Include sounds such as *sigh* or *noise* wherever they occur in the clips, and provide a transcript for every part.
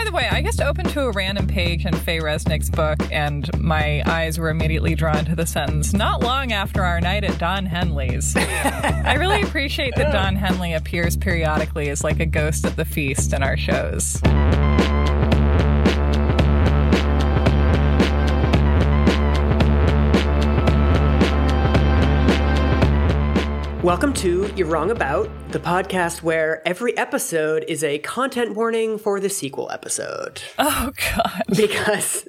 By the way, I just opened to a random page in Faye Resnick's book, and my eyes were immediately drawn to the sentence, not long after our night at Don Henley's. I really *laughs* appreciate that Don Henley appears periodically as like a ghost at the feast in our shows. Welcome to You're Wrong About, the podcast where every episode is a content warning for the sequel episode. Oh, God. Because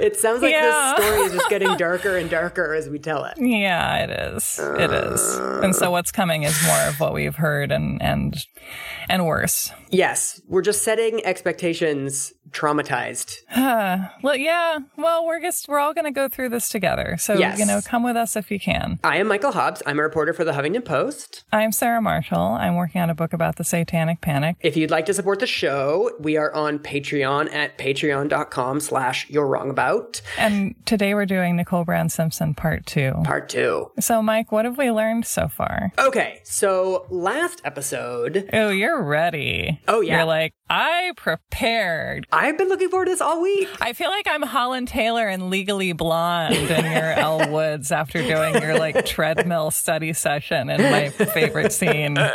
it sounds like Yeah. this story is just getting *laughs* darker and darker as we tell it. Yeah, it is. It is. And so what's coming is more of what we've heard and and and worse. Yes, we're just setting expectations traumatized. *sighs* Well, yeah. Well, we're just we're all going to go through this together. So, Yes. you know, come with us if you can. I am Michael Hobbs. I'm a reporter for the Huffington Post. I'm Sarah Marshall. I'm working on a book about the satanic panic. If you'd like to support the show, we are on Patreon at patreon.com slash you're wrong about And today we're doing Nicole Brown Simpson part 2. part two. So, Mike, what have we learned so far? Okay, so last episode, Oh, you're ready. Oh, yeah. You're like, I prepared. I've been looking forward to this all week. I feel like I'm Holland Taylor and Legally Blonde in your *laughs* Elle Woods after doing your like treadmill study session in my favorite scene. *laughs*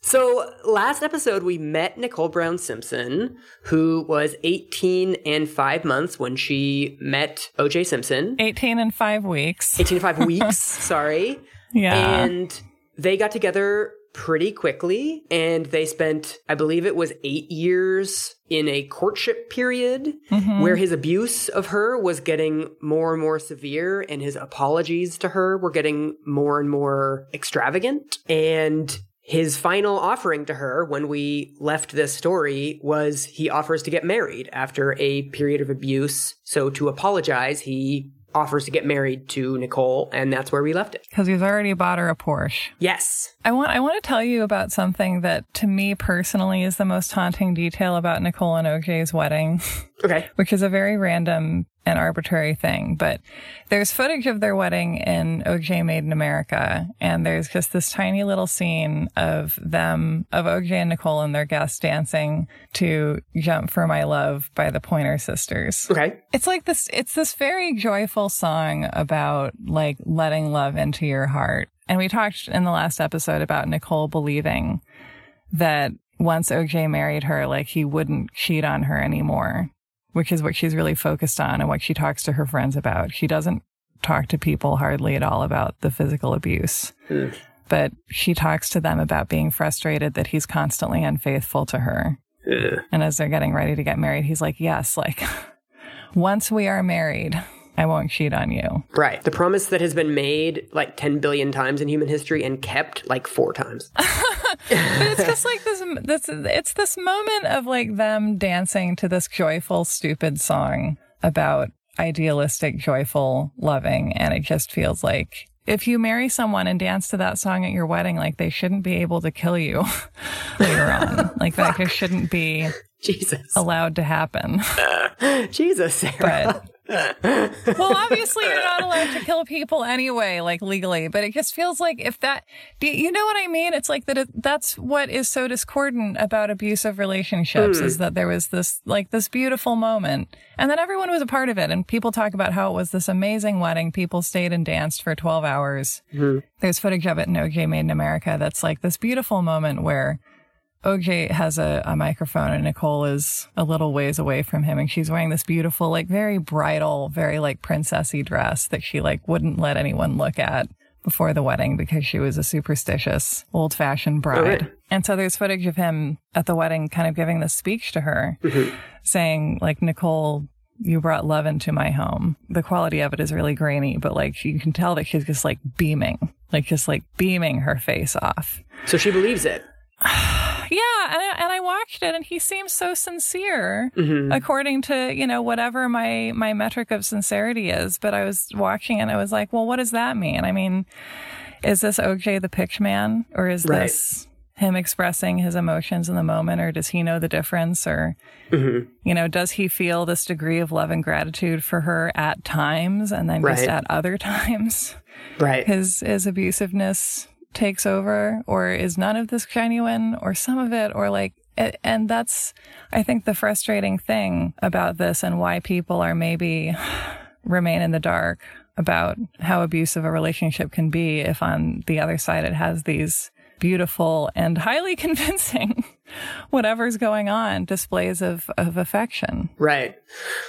So last episode, we met Nicole Brown Simpson, who was 18 and five months when she met OJ Simpson. 18 and five weeks. 18 and five weeks, *laughs* sorry. Yeah. And they got together pretty quickly and they spent, I believe it was eight years in a courtship period mm-hmm. where his abuse of her was getting more and more severe and his apologies to her were getting more and more extravagant. And his final offering to her when we left this story was he offers to get married after a period of abuse. So to apologize, he offers to get married to Nicole, and that's where we left it. Because he's already bought her a Porsche. Yes. I want I want to tell you about something that to me personally is the most haunting detail about Nicole and OJ's wedding. *laughs* Okay. which is a very random and arbitrary thing. But there's footage of their wedding in OJ Made in America. And there's just this tiny little scene of them, of OJ and Nicole and their guests dancing to Jump for My Love by the Pointer Sisters. Okay. It's like this, it's this very joyful song about like letting love into your heart. And we talked in the last episode about Nicole believing that once OJ married her, like he wouldn't cheat on her anymore, which is what she's really focused on and what she talks to her friends about. She doesn't talk to people hardly at all about the physical abuse, Hmm. but she talks to them about being frustrated that he's constantly unfaithful to her. Ugh. And as they're getting ready to get married, he's like, yes, like *laughs* once we are married, I won't cheat on you. Right. The promise that has been made like 10 billion times in human history and kept like four times. *laughs* But it's just like this, this, it's this moment of like them dancing to this joyful, stupid song about idealistic, joyful loving. And it just feels like if you marry someone and dance to that song at your wedding, like they shouldn't be able to kill you *laughs* later on. Like that just shouldn't be Jesus. allowed to happen. *laughs* Jesus, Sarah. But well, obviously you're not allowed to kill people anyway, like legally. But it just feels like if that, you know what I mean? It's like that. It, that's what is so discordant about abusive relationships is hmm. that there was this like this beautiful moment, and then everyone was a part of it. And people talk about how it was this amazing wedding. People stayed and danced for 12 hours. Hmm. There's footage of it in OJ Made in America. That's like this beautiful moment where. OJ has a, a microphone and Nicole is a little ways away from him and she's wearing this beautiful, like very bridal, very like princessy dress that she like wouldn't let anyone look at before the wedding because she was a superstitious old fashioned oh, bride. right. And so there's footage of him at the wedding kind of giving this speech to her mm-hmm. saying like, Nicole, you brought love into my home. The quality of it is really grainy, but like you can tell that she's just like beaming, like just like beaming her face off. So she believes it. *sighs* *sighs* *sighs* *laughs* Yeah, and I, and I watched it, and he seems so sincere, Mm-hmm. according to you know whatever my my metric of sincerity is. But I was watching, and I was like, well, what does that mean? I mean, is this OJ the pitch man, or is Right. this him expressing his emotions in the moment, or does he know the difference, or Mm-hmm. you know, does he feel this degree of love and gratitude for her at times, and then just at other *laughs* times? Right. his his abusiveness takes over or is none of this genuine or some of it or like and that's, I think, the frustrating thing about this and why people are maybe *sighs* remain in the dark about how abusive a relationship can be if on the other side it has these beautiful and highly *laughs* convincing whatever's going on displays of, of affection. Right.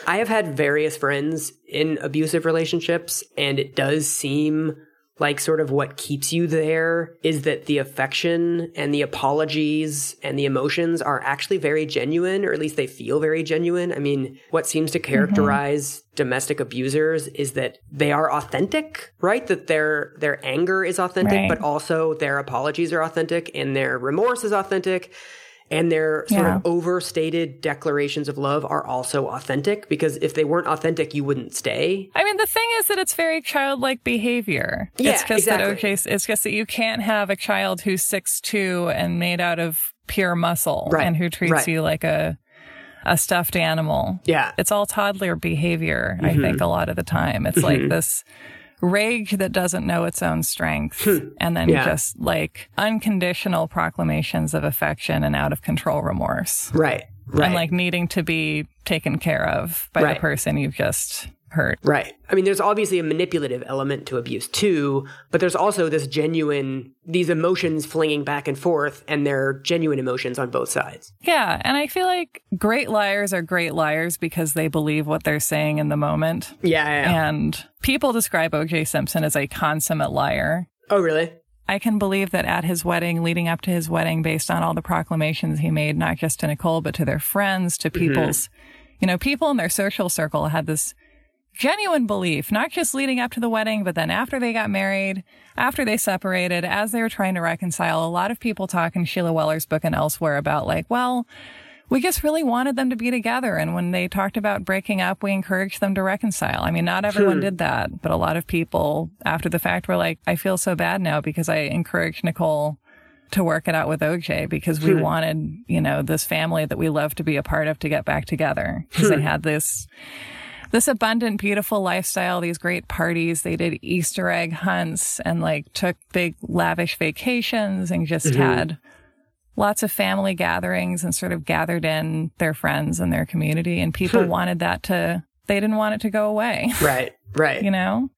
I have had various friends in abusive relationships, and it does seem like sort of what keeps you there is that the affection and the apologies and the emotions are actually very genuine, or at least they feel very genuine. I mean, what seems to characterize mm-hmm. domestic abusers is that they are authentic, right? That their their anger is authentic, right. but also their apologies are authentic and their remorse is authentic and their sort yeah. of overstated declarations of love are also authentic because if they weren't authentic, you wouldn't stay. I mean, the thing is that it's very childlike behavior. Yeah, it's just exactly. that okay, it's just that you can't have a child who's six two and made out of pure muscle right. and who treats right. you like a a stuffed animal. Yeah. It's all toddler behavior, mm-hmm. I think, a lot of the time. It's mm-hmm. like this rage that doesn't know its own strength Hmm. and then Yeah. just like unconditional proclamations of affection and out of control remorse Right. Right. and like needing to be taken care of by Right. the person you've just hurt. Right. I mean, there's obviously a manipulative element to abuse too, but there's also this genuine, these emotions flinging back and forth, and they're genuine emotions on both sides. Yeah. And I feel like great liars are great liars because they believe what they're saying in the moment. Yeah. yeah, yeah. And people describe OJ Simpson as a consummate liar. oh, really? I can believe that at his wedding, leading up to his wedding, based on all the proclamations he made, not just to Nicole, but to their friends, to mm-hmm. people's, you know, people in their social circle had this genuine belief, not just leading up to the wedding, but then after they got married, after they separated, as they were trying to reconcile. A lot of people talk in Sheila Weller's book and elsewhere about like, well, we just really wanted them to be together. And when they talked about breaking up, we encouraged them to reconcile. I mean, not everyone did that, but a lot of people after the fact were like, I feel so bad now because I encouraged Nicole to work it out with OJ because we wanted, you know, this family that we love to be a part of to get back together because they had this this abundant, beautiful lifestyle, these great parties. They did Easter egg hunts and like took big lavish vacations and just mm-hmm. had lots of family gatherings and sort of gathered in their friends and their community. And people wanted that to, they didn't want it to go away, *laughs* Right. Right. you know?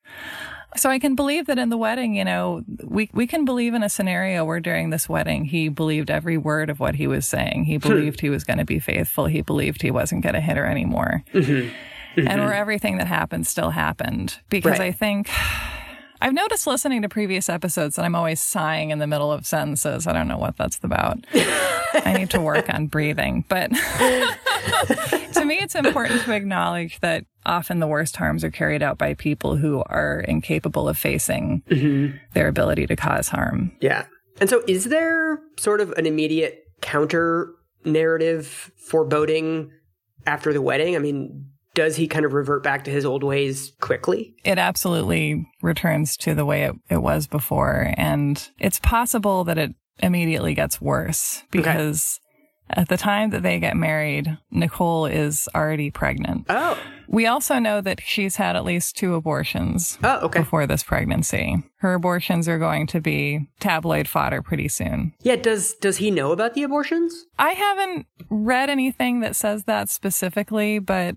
So I can believe that in the wedding, you know, we, we can believe in a scenario where during this wedding, he believed every word of what he was saying. He hmm. believed he was going to be faithful. He believed he wasn't going to hit her anymore. Mm-hmm. And where mm-hmm. everything that happened still happened. Because Right. I think *sighs* I've noticed listening to previous episodes that I'm always sighing in the middle of sentences. I don't know what that's about. *laughs* I need to work on breathing. But *laughs* to me, it's important to acknowledge that often the worst harms are carried out by people who are incapable of facing mm-hmm. their ability to cause harm. Yeah. And so is there sort of an immediate counter narrative foreboding after the wedding? I mean, does he kind of revert back to his old ways quickly? it absolutely returns to the way it, it was before. And it's possible that it immediately gets worse because at the time that they get married, Nicole is already pregnant. Oh. We also know that she's had at least two abortions Oh, okay. before this pregnancy. Her abortions are going to be tabloid fodder pretty soon. Yeah, does does he know about the abortions? I haven't read anything that says that specifically, but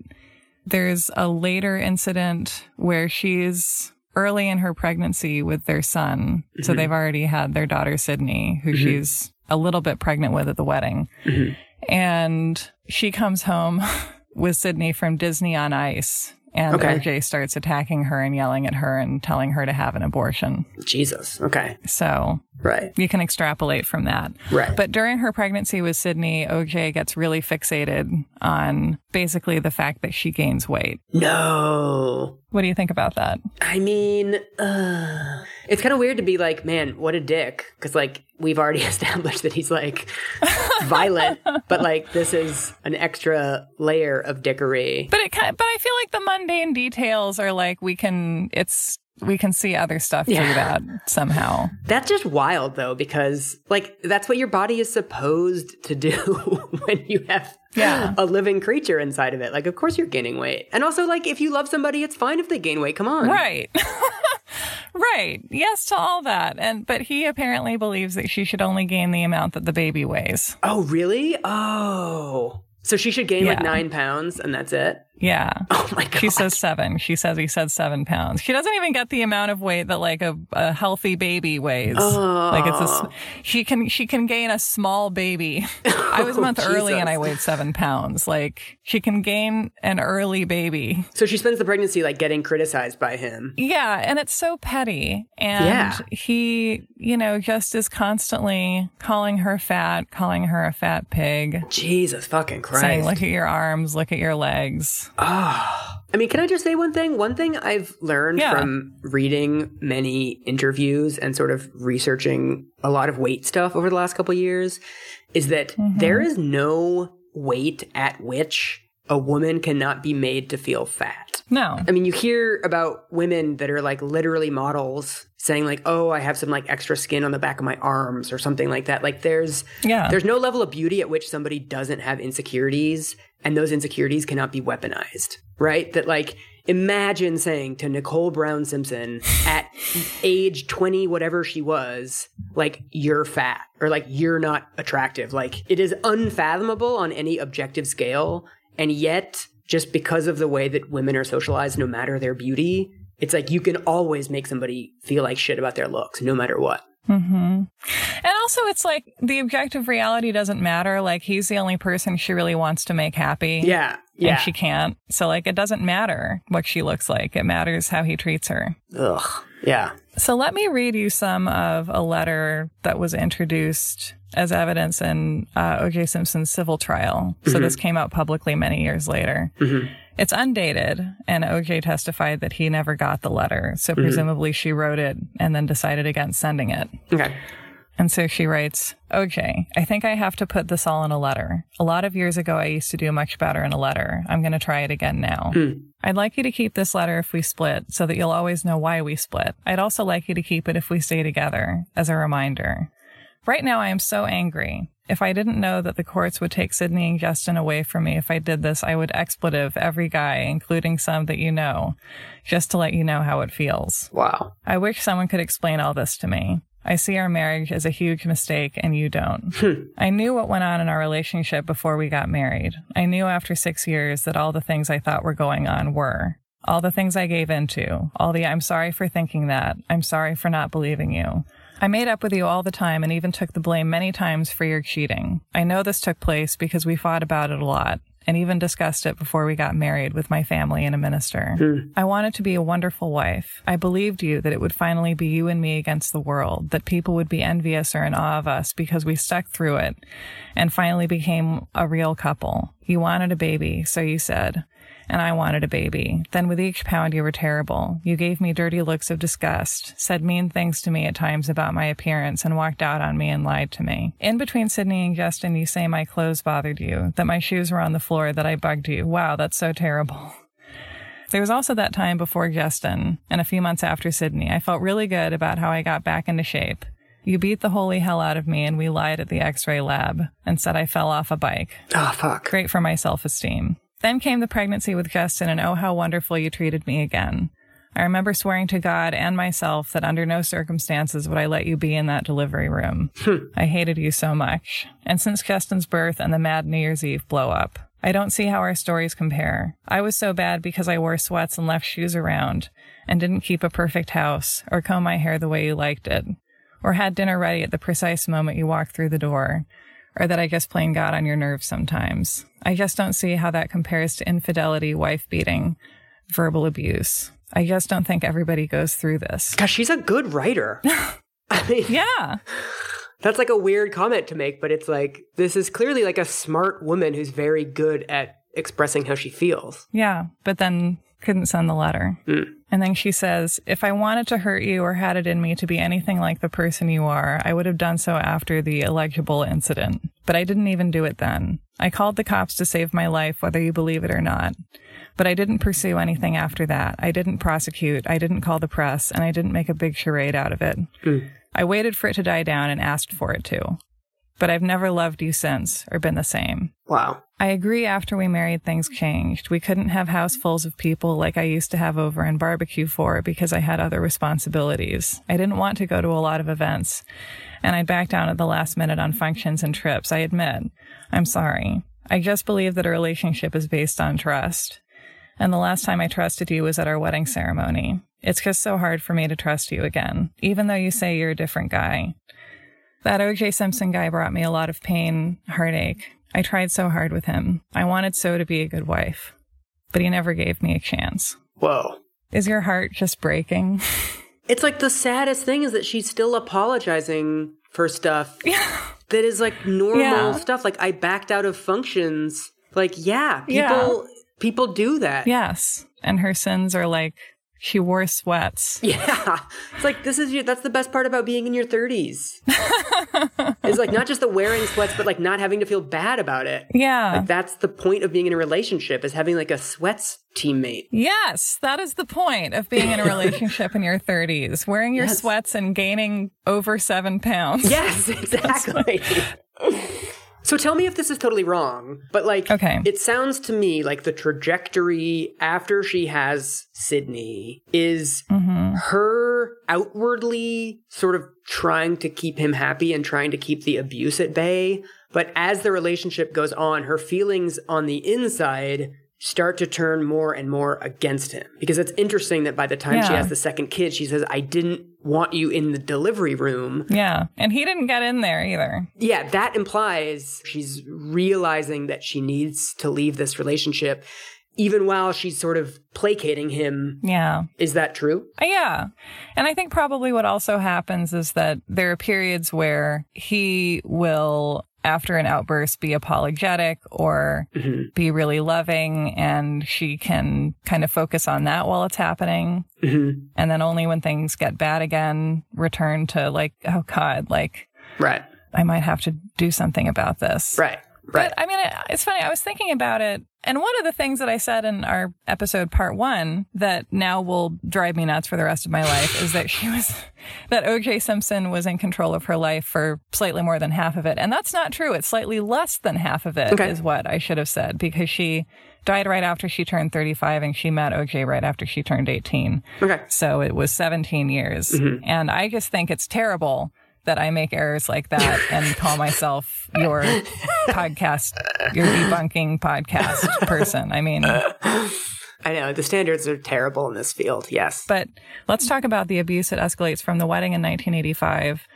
there's a later incident where she's early in her pregnancy with their son. So mm-hmm. they've already had their daughter, Sydney, who mm-hmm. she's a little bit pregnant with at the wedding. Mm-hmm. And she comes home *laughs* with Sydney from Disney on Ice. And Okay. OJ starts attacking her and yelling at her and telling her to have an abortion. Jesus. Okay. So Right. you can extrapolate from that. Right. But during her pregnancy with Sydney, OJ gets really fixated on basically the fact that she gains weight. no. What do you think about that? I mean, uh, it's kind of weird to be like, man, what a dick. Because, like, we've already *laughs* established that he's, like, *laughs* violent, but, like, this is an extra layer of dickery. But it kind but I feel like the mundane details are like we can it's we can see other stuff through Yeah. that somehow. That's just wild, though, because, like, that's what your body is supposed to do *laughs* when you have Yeah. a living creature inside of it. Like, of course you're gaining weight. And also, like, if you love somebody, it's fine if they gain weight. Come on. Right. *laughs* Right. Yes to all that. And but he apparently believes that she should only gain the amount that the baby weighs. Oh, really? Oh. So she should gain like nine pounds and that's it? Yeah. *laughs* Oh my God. She says seven. She says he said seven pounds. She doesn't even get the amount of weight that like a, a healthy baby weighs. Like it's a, s- oh. she can she can gain a small baby. *laughs* I was a month oh, early and I weighed seven pounds. Like she can gain an early baby. So she spends the pregnancy like getting criticized by him. Yeah, and it's so petty. And Yeah. he, you know, just is constantly calling her fat, calling her a fat pig, Jesus fucking Christ. saying, "Look at your arms, look at your legs." I mean, can I just say one thing? One thing I've learned Yeah. from reading many interviews and sort of researching a lot of weight stuff over the last couple of years is that Mm-hmm. there is no weight at which a woman cannot be made to feel fat. No. I mean, you hear about women that are like literally models saying like, "Oh, I have some like extra skin on the back of my arms" or something like that. Like there's Yeah. there's no level of beauty at which somebody doesn't have insecurities and those insecurities cannot be weaponized, right? That like imagine saying to Nicole Brown Simpson *laughs* at age 20 whatever she was, like you're fat or like you're not attractive. Like it is unfathomable on any objective scale and yet just because of the way that women are socialized no matter their beauty, it's like you can always make somebody feel like shit about their looks no matter what. hmm And also, it's like the objective reality doesn't matter. Like, he's the only person she really wants to make happy. Yeah. Yeah. And she can't. So, like, it doesn't matter what she looks like. It matters how he treats her. Ugh. Yeah. So, let me read you some of a letter that was introduced as evidence in uh, O.J. Simpson's civil trial. So, mm-hmm. this came out publicly many years later. Mm-hmm. It's undated, and OJ testified that he never got the letter. So, mm-hmm. presumably, she wrote it and then decided against sending it. Okay. And so she writes, OJ, I think I have to put this all in a letter. A lot of years ago, I used to do much better in a letter. I'm going to try it again now. Mm. I'd like you to keep this letter if we split so that you'll always know why we split. I'd also like you to keep it if we stay together as a reminder. Right now, I am so angry. If I didn't know that the courts would take Sydney and Justin away from me if I did this, I would expletive every guy, including some that you know, just to let you know how it feels. Wow. I wish someone could explain all this to me. I see our marriage as a huge mistake and you don't. *laughs* Hmm. I knew what went on in our relationship before we got married. I knew after six years that all the things I thought were going on were. All the things I gave into. All the I'm sorry for thinking that. I'm sorry for not believing you. I made up with you all the time and even took the blame many times for your cheating. I know this took place because we fought about it a lot and even discussed it before we got married with my family and a minister. Hmm. I wanted to be a wonderful wife. I believed you that it would finally be you and me against the world, that people would be envious or in awe of us because we stuck through it and finally became a real couple. You wanted a baby, so you said. And I wanted a baby. Then with each pound, you were terrible. You gave me dirty looks of disgust, said mean things to me at times about my appearance, and walked out on me and lied to me. In between Sydney and Justin, you say my clothes bothered you, that my shoes were on the floor, that I bugged you. Wow, that's so terrible. There was also that time before Justin and a few months after Sydney. I felt really good about how I got back into shape. You beat the holy hell out of me and we lied at the x-ray lab and said I fell off a bike. Oh, fuck. Great for my self-esteem. Then came the pregnancy with Justin and oh how wonderful you treated me again. I remember swearing to God and myself that under no circumstances would I let you be in that delivery room. Hmm. I hated you so much. And since Justin's birth and the mad New Year's Eve blow up, I don't see how our stories compare. I was so bad because I wore sweats and left shoes around and didn't keep a perfect house or comb my hair the way you liked it or had dinner ready at the precise moment you walked through the door or that I just plain God on your nerves sometimes. I just don't see how that compares to infidelity, wife beating, verbal abuse. I just don't think everybody goes through this. Gosh, she's a good writer. *laughs* I mean, Yeah. that's like a weird comment to make, but it's like, this is clearly like a smart woman who's very good at expressing how she feels. Yeah. But then couldn't send the letter. Hmm. And then she says, If I wanted to hurt you or had it in me to be anything like the person you are, I would have done so after the illegible incident. But I didn't even do it then. I called the cops to save my life, whether you believe it or not. But I didn't pursue anything after that. I didn't prosecute. I didn't call the press, and I didn't make a big charade out of it. Hmm. I waited for it to die down and asked for it to. but I've never loved you since or been the same. Wow. I agree after we married, things changed. We couldn't have housefuls of people like I used to have over and barbecue for because I had other responsibilities. I didn't want to go to a lot of events, and I backed down at the last minute on functions and trips. I admit. I'm sorry. I just believe that a relationship is based on trust. And the last time I trusted you was at our wedding ceremony. It's just so hard for me to trust you again, even though you say you're a different guy. That OJ Simpson guy brought me a lot of pain, heartache. I tried so hard with him. I wanted so to be a good wife, but he never gave me a chance. Whoa. Is your heart just breaking? *laughs* It's like the saddest thing is that she's still apologizing for stuff *laughs* that is like normal Yeah. stuff. Like I backed out of functions. Like yeah, people Yeah. people do that. yes. And her sins are like she wore sweats. *laughs* Yeah. It's like this is your that's the best part about being in your 30s. *laughs* it's like not just the wearing sweats but like not having to feel bad about it. Yeah. Like that's the point of being in a relationship is having like a sweats teammate. Yes, that is the point of being in a relationship in your 30s, wearing your Yes. sweats and gaining over seven pounds. Yes, *laughs* exactly. So tell me if this is totally wrong, but like, Okay. it sounds to me like the trajectory after she has Sydney is Mm-hmm. her outwardly sort of trying to keep him happy and trying to keep the abuse at bay. But as the relationship goes on, her feelings on the inside start to turn more and more against him. Because it's interesting that by the time she has the second kid, she says, I didn't want you in the delivery room. Yeah. And he didn't get in there either. Yeah, that implies she's realizing that she needs to leave this relationship, even while she's sort of placating him. Yeah. Is that true? Uh, Yeah. And I think probably what also happens is that there are periods where he will, after an outburst, be apologetic or Mhm. be really loving, and she can kind of focus on that while it's happening. hmm And then only when things get bad again, return to like, oh God, like Right. I might have to do something about this. Right. Right. But I mean, it's funny. I was thinking about it. And one of the things that I said in our episode part one that now will drive me nuts for the rest of my life is that she was, *laughs* that OJ Simpson was in control of her life for slightly more than half of it. And that's not true. It's slightly less than half of it, is Okay. what I should have said because she died right after she turned 35 and she met OJ right after she turned 18. okay. So it was 17 years. Mm-hmm. And I just think it's terrible that I make errors like that and call myself your podcast, your debunking podcast person. I mean, I know the standards are terrible in this field. Yes. but let's talk about the abuse that escalates from the wedding in 1985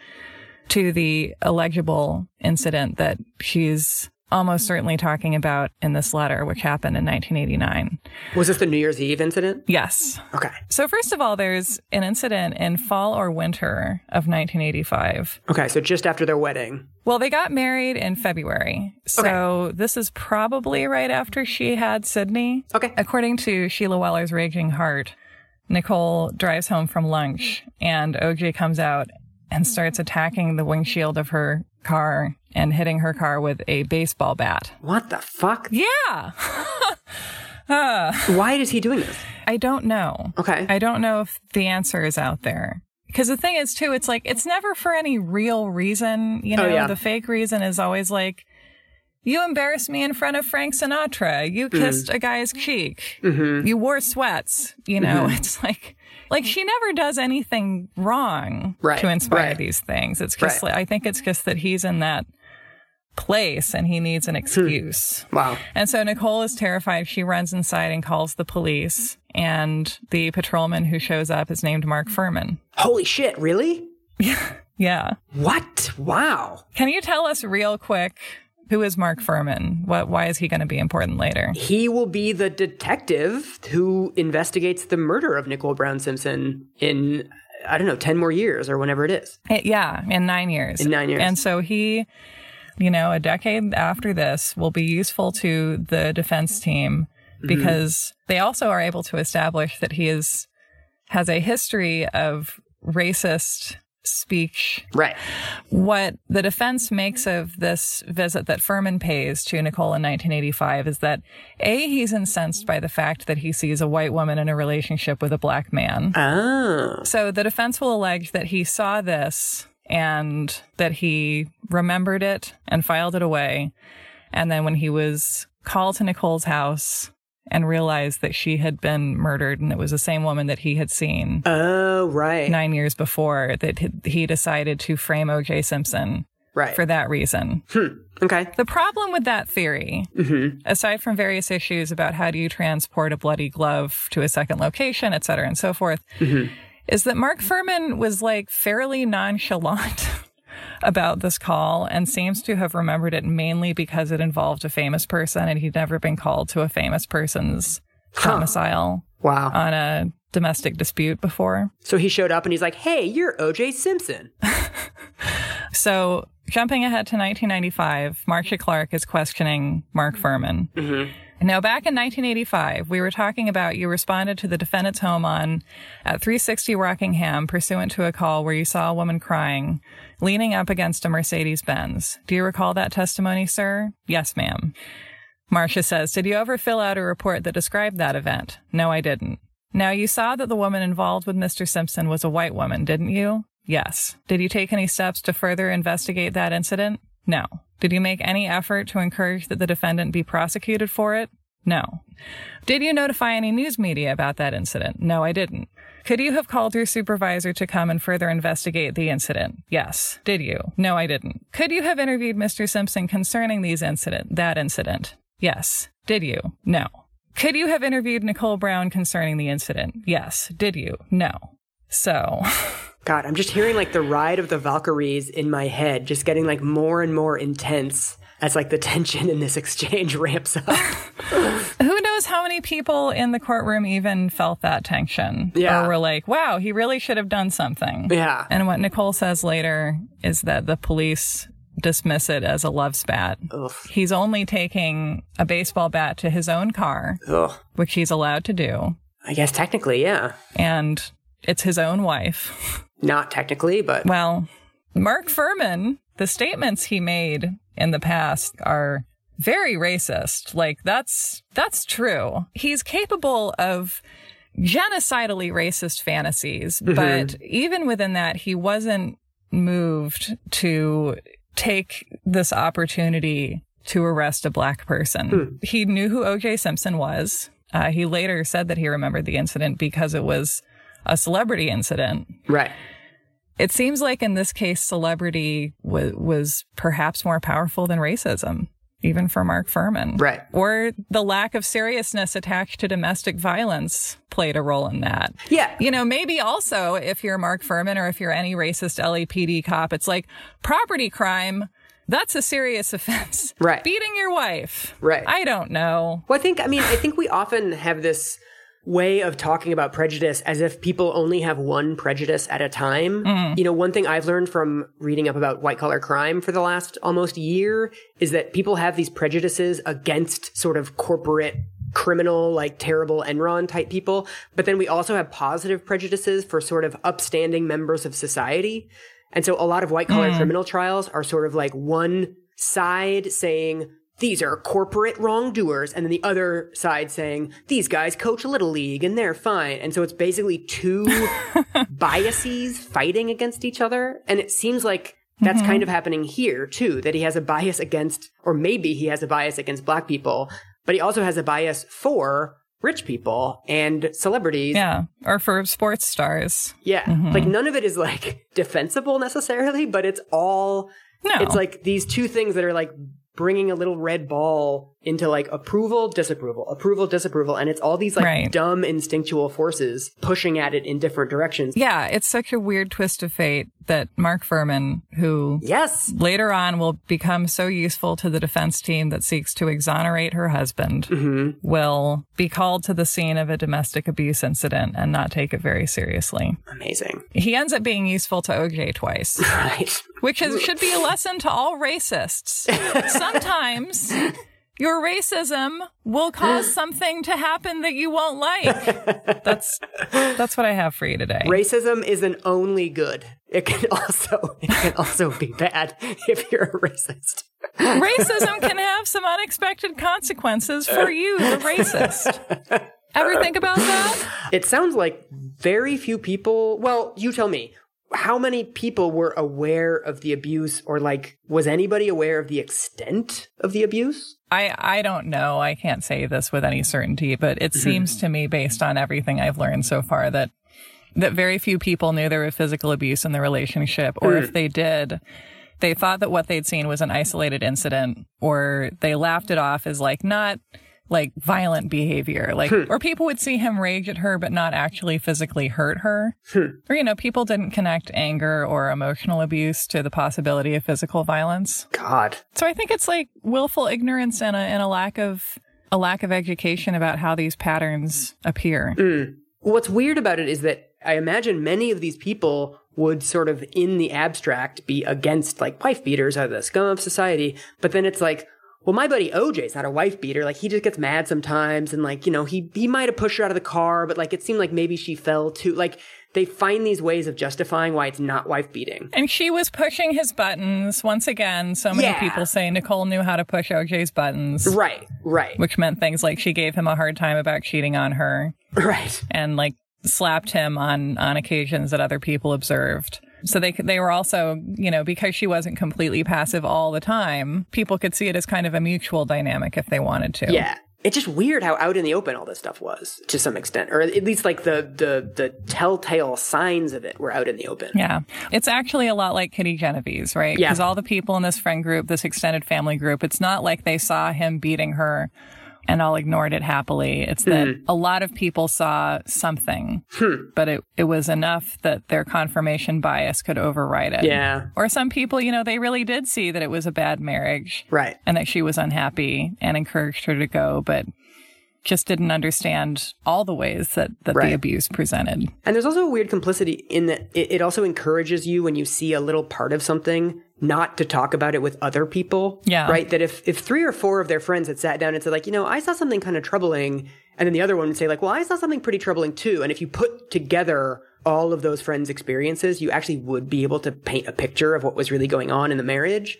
to the illegible incident that she's almost certainly talking about in this letter, which happened in 1989. Was this the New Year's Eve incident? Yes. Okay. So first of all, there's an incident in fall or winter of 1985 Okay. So just after their wedding. Well, they got married in February. So this is probably right after she had Sydney. Okay. According to Sheila Weller's Raging Heart, Nicole drives home from lunch and OJ comes out and starts attacking the windshield of her car and hitting her car with a baseball bat. What the fuck? Yeah. *laughs* Uh. Why is he doing this? I don't know. Okay. I don't know if the answer is out there. Because the thing is, too, it's like, it's never for any real reason. You oh, know, Oh, yeah. the fake reason is always like, you embarrassed me in front of Frank Sinatra. Mm-hmm. You kissed a guy's cheek. You wore sweats. You know, Mm-hmm. it's like, like she never does anything wrong Right, to inspire right. these things. It's just, Right. I think it's just that he's in that place and he needs an excuse. wow. And so Nicole is terrified. She runs inside and calls the police. And the patrolman who shows up is named Mark Fuhrman. Holy shit. Really? *laughs* Yeah. What? Wow. Can you tell us real quick who is Mark Fuhrman? What? Why is he going to be important later? He will be the detective who investigates the murder of Nicole Brown Simpson in, I don't know, 10 more years or whenever it is. Eh, Yeah, in nine years. In nine years. And so he, you know, a decade after this will be useful to the defense team Mm-hmm. because they also are able to establish that he is has a history of racist speech Right. What the defense makes of this visit that Fuhrman pays to Nicole in 1985 is that A, he's incensed by the fact that he sees a white woman in a relationship with a black man. Oh. So the defense will allege that he saw this and that he remembered it and filed it away. And then when he was called to Nicole's house and realized that she had been murdered and it was the same woman that he had seen Oh, right. nine years before, that he- decided to frame OJ Simpson Right. for that reason. Hmm. okay. The problem with that theory, mm-hmm. aside from various issues about how do you transport a bloody glove to a second location, et cetera, and so forth, mm-hmm. is that Mark Fuhrman was like fairly nonchalant *laughs* about this call and seems to have remembered it mainly because it involved a famous person and he'd never been called to a famous person's domicile Wow. on a domestic dispute before. so he showed up and he's like, hey, you're OJ Simpson. *laughs* So, jumping ahead to 1995, Marcia Clark is questioning Mark Fuhrman. Mm-hmm. Now, back in 1985, we were talking about you responded to the defendant's home on at 360 Rockingham pursuant to a call where you saw a woman crying, leaning up against a Mercedes Benz. Do you recall that testimony, sir? Yes, ma'am. Marcia says, Did you ever fill out a report that described that event? No, I didn't. Now, you saw that the woman involved with Mr. Simpson was a white woman, didn't you? Yes. Did you take any steps to further investigate that incident? No. Did you make any effort to encourage that the defendant be prosecuted for it? No. Did you notify any news media about that incident? No, I didn't. Could you have called your supervisor to come and further investigate the incident? Yes. Did you? No, I didn't. Could you have interviewed Mr. Simpson concerning these incident, that incident? Yes. Did you? No. Could you have interviewed Nicole Brown concerning the incident? Yes. Did you? No. So, *laughs* God, I'm just hearing like the ride of the Valkyries in my head, just getting like more and more intense as like the tension in this *laughs* exchange ramps up. *laughs* knows how many people in the courtroom even felt that tension? Yeah. Or were like, wow, he really should have done something. Yeah. And what Nicole says later is that the police dismiss it as a love spat. Ugh. He's only taking a baseball bat to his own car, Ugh. which he's allowed to do. I guess technically, yeah. And it's his own wife. Not technically, but Well, Mark Fuhrman, the statements he made in the past are very racist. Like that's that's true. He's capable of genocidally racist fantasies, but even within that he wasn't moved to take this opportunity to arrest a black person. He knew who OJ Simpson was. Uh, he later said that he remembered the incident because it was a celebrity incident. right. It seems like in this case, celebrity wa was perhaps more powerful than racism, even for Mark Fuhrman. Right. Or the lack of seriousness attached to domestic violence played a role in that. Yeah. You know, maybe also if you're Mark Fuhrman or if you're any racist LAPD cop, it's like property crime. That's a serious *laughs* offense. Right. Beating your wife. Right. I don't know. Well, I think, I mean, I think we often have this way of talking about prejudice as if people only have one prejudice at a time. Mm-hmm. You know, one thing I've learned from reading up about white collar crime for the last almost year is that people have these prejudices against sort of corporate criminal, like terrible Enron type people. But then we also have positive prejudices for sort of upstanding members of society. And so a lot of white collar mm. criminal trials are sort of like one side saying, these are corporate wrongdoers, and then the other side saying, these guys coach a Little League and they're fine. And so it's basically two *laughs* biases fighting against each other. And it seems like that's mm-hmm. kind of happening here too, that he has a bias against, or maybe he has a bias against black people, but he also has a bias for rich people and celebrities. Yeah. Or for sports stars. Yeah. Mm-hmm. Like none of it is like *laughs* defensible necessarily, but it's all, No. it's like these two things that are like bringing a little red ball into like approval, disapproval, approval, disapproval. And it's all these like Right. dumb instinctual forces pushing at it in different directions. Yeah, it's such a weird twist of fate that Mark Fuhrman, who Yes. later on will become so useful to the defense team that seeks to exonerate her husband, mm-hmm. will be called to the scene of a domestic abuse incident and not take it very seriously. Amazing. He ends up being useful to OJ twice, *laughs* Right. which is, should be a lesson to all racists. *laughs* Sometimes your racism will cause *gasps* something to happen that you won't like. *laughs* That's that's what I have for you today. Racism isn't only good. It can *laughs* also it can also be bad *laughs* if you're a racist. racism can have some unexpected consequences for you, the racist. Ever think about that? It sounds like very few people, well, you tell me. How many people were aware of the abuse or like was anybody aware of the extent of the abuse? I, I don't know. I can't say this with any certainty, but it mm-hmm. seems to me based on everything I've learned so far that that very few people knew there was physical abuse in the relationship or if mm. they did they thought that what they'd seen was an isolated incident or they laughed it off as like not like violent behavior. Like hmm. or people would see him rage at her but not actually physically hurt her. Hmm. Or you know people didn't connect anger or emotional abuse to the possibility of physical violence. God. so I think it's like willful ignorance and a, and a lack of a lack of education about how these patterns appear. Hmm. What's weird about it is that I imagine many of these people would sort of in the abstract be against like wife beaters are the scum of society, but then it's like, well, my buddy OJ's not a wife beater. Like he just gets mad sometimes and like, you know, he he might have pushed her out of the car, but like it seemed like maybe she fell too. Like they find these ways of justifying why it's not wife beating. And she was pushing his buttons. Once again, so many Yeah. people say Nicole knew how to push OJ's buttons, Right, right, which meant things like she gave him a hard time about cheating on her right. and like slapped him on on occasions that other people observed. So they they were also, you know, because she wasn't completely passive all the time, people could see it as kind of a mutual dynamic if they wanted to. Yeah. It's just weird how out in the open all this stuff was to some extent, or at least like the the the telltale signs of it were out in the open. Yeah. It's actually a lot like Kitty Genovese, right? Yeah. Because all the people in this friend group, this extended family group, it's not like they saw him beating her and all ignored it happily. It's that Mm-hmm. a lot of people saw something, Hmm. but it, it was enough that their confirmation bias could override it. Yeah. Or some people, you know, they really did see that it was a bad marriage Right. and that she was unhappy and encouraged her to go, but just didn't understand all the ways that, that Right. the abuse presented. And there's also a weird complicity in that it, it also encourages you when you see a little part of something not to talk about it with other people. Yeah. Right? That if, if three or four of their friends had sat down and said, like, you know, I saw something kind of troubling, and then the other one would say, like, well, I saw something pretty troubling too. And if you put together all of those friends' experiences, you actually would be able to paint a picture of what was really going on in the marriage.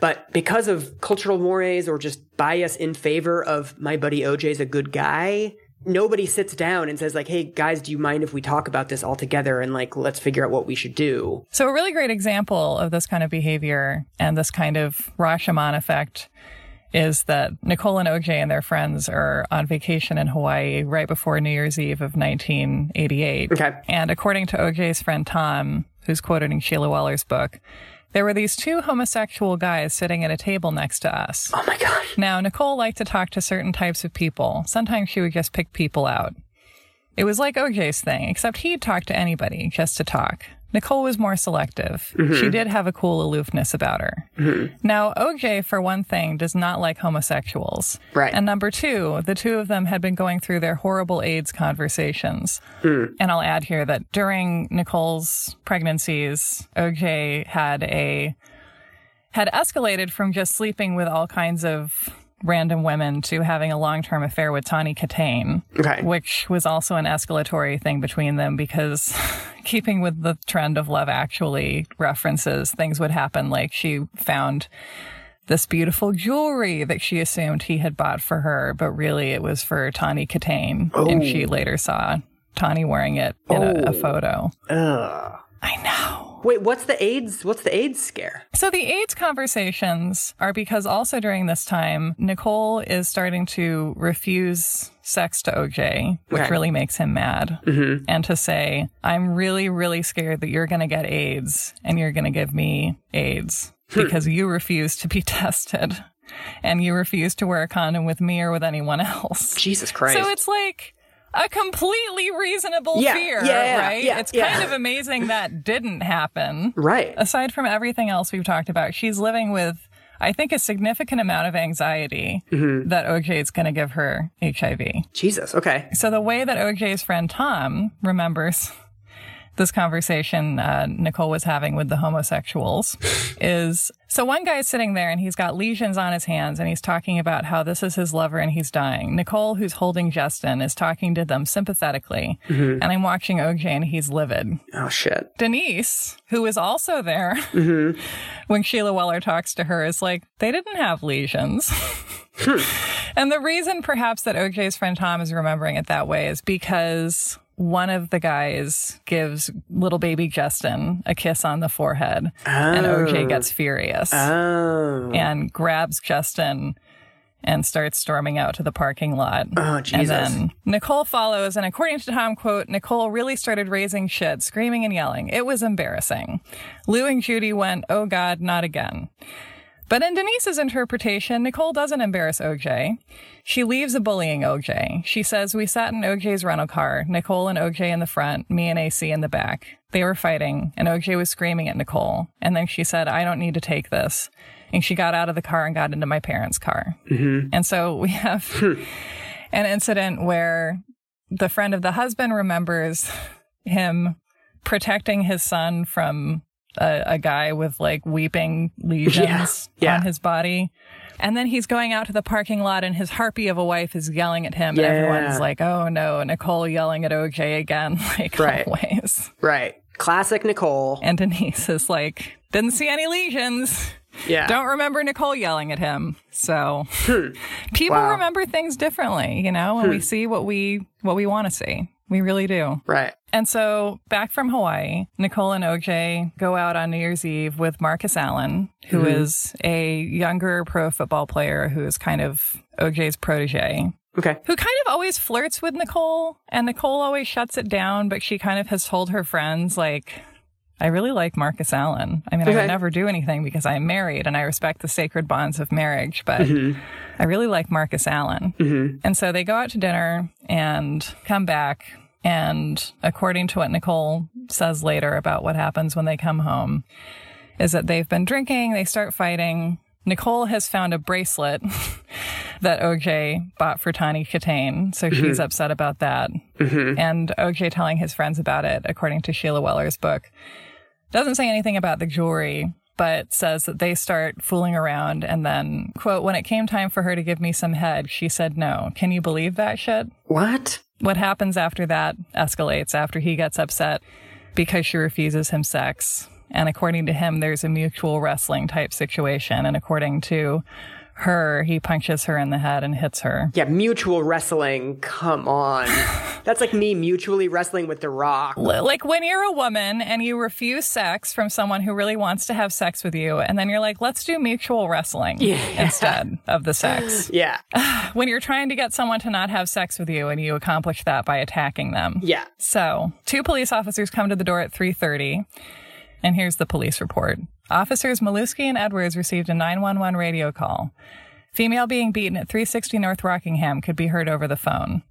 But because of cultural mores or just bias in favor of my buddy OJ's a good guy, nobody sits down and says like, "Hey guys, do you mind if we talk about this all together and like let's figure out what we should do?" So, a really great example of this kind of behavior and this kind of Rashomon effect is that Nicole and OJ and their friends are on vacation in Hawaii right before New Year's Eve of 1988. Okay. And according to OJ's friend Tom, who's quoted in Sheila Weller's book, there were these two homosexual guys sitting at a table next to us. Oh my gosh. Now, Nicole liked to talk to certain types of people. Sometimes she would just pick people out. It was like OJ's thing, except he'd talk to anybody just to talk. Nicole was more selective. She mm-hmm. did have a cool aloofness about her. Mm-hmm. Now, OJ, for one thing, does not like homosexuals. Right. And number two, the two of them had been going through their horrible AIDS conversations. Mm. And I'll add here that during Nicole's pregnancies, OJ had a had escalated from just sleeping with all kinds of random women to having a long-term affair with Tawny Kitaen, Okay. which was also an escalatory thing between them because *laughs* keeping with the trend of Love Actually references, things would happen like she found this beautiful jewelry that she assumed he had bought for her, but really it was for Tawny Kitaen. And she oh. later saw Tawny wearing it in a, a oh. photo. Ugh. I know. Wait, what's the AIDS? What's the AIDS scare? So the AIDS conversations are because also during this time, Nicole is starting to refuse sex to OJ, which Okay. really makes him mad. Mm-hmm. And to say, I'm really, really scared that you're going to get AIDS and you're going to give me AIDS hmm. because you refuse to be *laughs* tested and you refuse to wear a condom with me or with anyone else. Jesus Christ. So it's like a completely reasonable Yeah, fear, yeah, right? yeah, it's kind of amazing that didn't happen right. aside from everything else we've talked about, she's living with, I think, a significant amount of anxiety Mm-hmm. that OJ is going to give her HIV. Jesus. Okay. So the way that OJ's friend Tom remembers this conversation uh, Nicole was having with the homosexuals *laughs* is so one guy's sitting there and he's got lesions on his hands and he's talking about how this is his lover and he's dying. Nicole, who's holding Justin, is talking to them sympathetically. Mm-hmm. And I'm watching OJ and he's livid. Oh shit. Denise, who is also there mm-hmm. *laughs* when Sheila Weller talks to her, is like, they didn't have lesions. Hmm. *laughs* and the reason perhaps that OJ's friend Tom is remembering it that way is because one of the guys gives little baby Justin a kiss on the forehead, and OJ oh. gets furious Oh. and grabs Justin and starts storming out to the parking lot. Oh, Jesus. And then Nicole follows, and according to Tom, quote, Nicole really started raising shit, screaming and yelling. It was embarrassing. Lou and Judy went, oh God, not again. But in Denise's interpretation, Nicole doesn't embarrass OJ. She leaves a bullying OJ. She says, We sat in OJ's rental car, Nicole and OJ in the front, me and AC in the back. They were fighting, and OJ was screaming at Nicole. And then she said, I don't need to take this. And she got out of the car and got into my parents' car. Mm-hmm. And so we have *laughs* an incident where the friend of the husband remembers him protecting his son from a, a guy with like weeping lesions Yeah. on his body. And then he's going out to the parking lot and his harpy of a wife is yelling at him. Yeah. And everyone's like, oh no, Nicole yelling at OJ again, *laughs* like Right. always. Right. Classic Nicole. And Denise is like, didn't see any lesions. Yeah. Don't remember Nicole yelling at him. So hmm. *laughs* people Wow. remember things differently, you know, and we hmm. see what we what we want to see. We really do. Right. And so back from Hawaii, Nicole and OJ go out on New Year's Eve with Marcus Allen, who is a younger pro football player who is kind of OJ's protege. Okay. Who kind of always flirts with Nicole, and Nicole always shuts it down, but she kind of has told her friends, like, I really like Marcus Allen. I mean, I would never do anything because I'm married and I respect the sacred bonds of marriage, but Mm-hmm. I really like Marcus Allen. And so they go out to dinner and come back. And according to what Nicole says later about what happens when they come home, is that they've been drinking, they start fighting. Nicole has found a bracelet *laughs* that OJ bought for Tawny Kitaen, so mm-hmm. she's upset about that. Mm-hmm. And OJ telling his friends about it, according to Sheila Weller's book, doesn't say anything about the jewelry, but says that they start fooling around and then, quote, when it came time for her to give me some head, she said no. Can you believe that shit? What? What happens after that escalates after he gets upset because she refuses him sex. And according to him, there's a mutual wrestling type situation. And according to her, he punches her in the head and hits her. Yeah, mutual wrestling. Come on. *laughs* That's like me mutually wrestling with The Rock. Like when you're a woman and you refuse sex from someone who really wants to have sex with you, and then you're like, let's do mutual wrestling instead of the sex. *laughs* Yeah. *sighs* When you're trying to get someone to not have sex with you and you accomplish that by attacking them. Yeah. So, two police officers come to the door at 3:30, and here's the police report. Officers Milewski and Edwards received a 911 radio call. Female being beaten at 360 North Rockingham could be heard over the phone.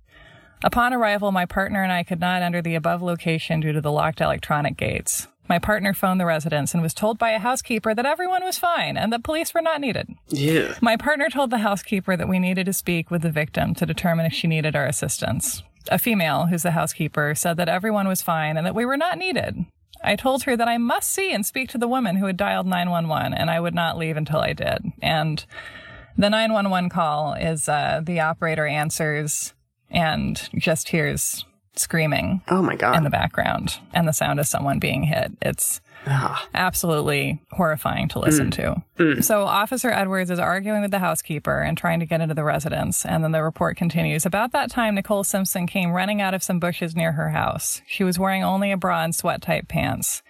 Upon arrival, my partner and I could not enter the above location due to the locked electronic gates. My partner phoned the residence and was told by a housekeeper that everyone was fine and that police were not needed. Yeah. My partner told the housekeeper that we needed to speak with the victim to determine if she needed our assistance. A female, who's the housekeeper, said that everyone was fine and that we were not needed. I told her that I must see and speak to the woman who had dialed 911 and I would not leave until I did. And the 911 call is uh, the operator answers and just hears screaming Oh my God. in the background and the sound of someone being hit. It's Ah. absolutely horrifying to listen to. So Officer Edwards is arguing with the housekeeper and trying to get into the residence. And then the report continues. About that time, Nicole Simpson came running out of some bushes near her house. She was wearing only a bra and sweat type pants.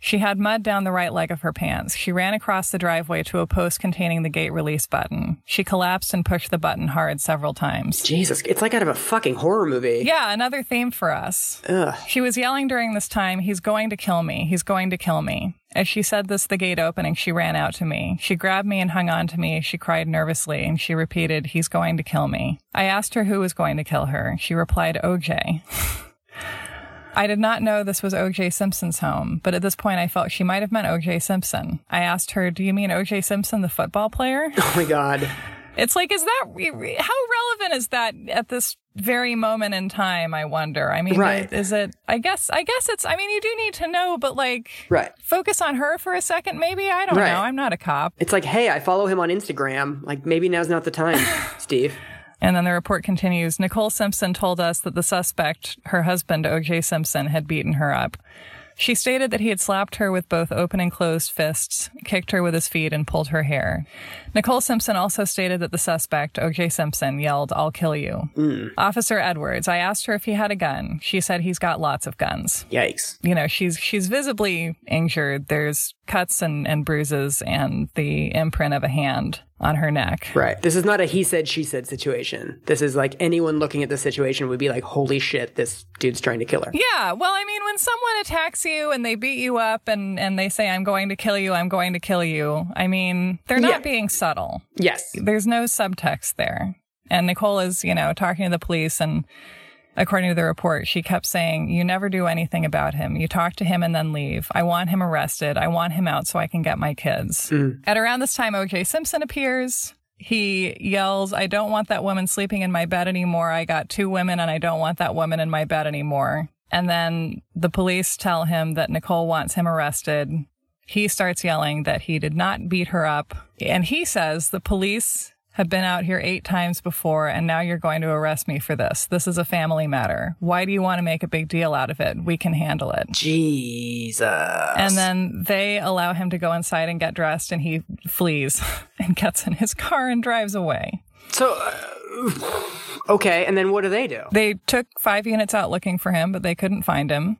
She had mud down the right leg of her pants. She ran across the driveway to a post containing the gate release button. She collapsed and pushed the button hard several times. Jesus. It's like out of a fucking horror movie. Yeah, another theme for us. Ugh. She was yelling during this time, He's going to kill me. He's going to kill me. As she said this, the gate opening, she ran out to me. She grabbed me and hung on to me. She cried nervously and she repeated, He's going to kill me. I asked her who was going to kill her. She replied, OJ. *laughs* I did not know this was OJ Simpson's home, but at this point I felt she might have meant OJ Simpson. I asked her, Do you mean OJ Simpson, the football player? *laughs* Oh my God. It's like, is that how relevant is that at this very moment in time? I wonder. I mean, Right. is it? I guess. I guess it's. I mean, you do need to know, but like, Right. focus on her for a second, maybe. I don't Right. know. I'm not a cop. It's like, hey, I follow him on Instagram. Like, maybe now's not the time, *sighs* Steve. And then the report continues. Nicole Simpson told us that the suspect, her husband, O.J. Simpson, had beaten her up. She stated that he had slapped her with both open and closed fists, kicked her with his feet, and pulled her hair. Nicole Simpson also stated that the suspect, OJ Simpson, yelled, I'll kill you. Mm. Officer Edwards, I asked her if he had a gun. She said he's got lots of guns. Yikes. You know, she's she's visibly injured. There's cuts and, and bruises and the imprint of a hand on her neck. Right. This is not a he said, she said situation. This is like anyone looking at the situation would be like, holy shit, this dude's trying to kill her. Yeah. Well, I mean, when someone attacks you and they beat you up and, and they say, I'm going to kill you, I'm going to kill you, I mean, they're not Yeah. being subtle. Yes. There's no subtext there. And Nicole is, you know, talking to the police and according to the report, she kept saying, You never do anything about him. You talk to him and then leave. I want him arrested. I want him out so I can get my kids. Mm. At around this time, OJ Simpson appears. He yells, I don't want that woman sleeping in my bed anymore. I got two women and I don't want that woman in my bed anymore. And then the police tell him that Nicole wants him arrested. He starts yelling that he did not beat her up. And he says the police have been out here eight times before, and now you're going to arrest me for this. This is a family matter. Why do you want to make a big deal out of it? We can handle it. Jesus. And then they allow him to go inside and get dressed, and he flees *laughs* and gets in his car and drives away. So, uh, okay. And then what do they do? They took five units out looking for him, but they couldn't find him.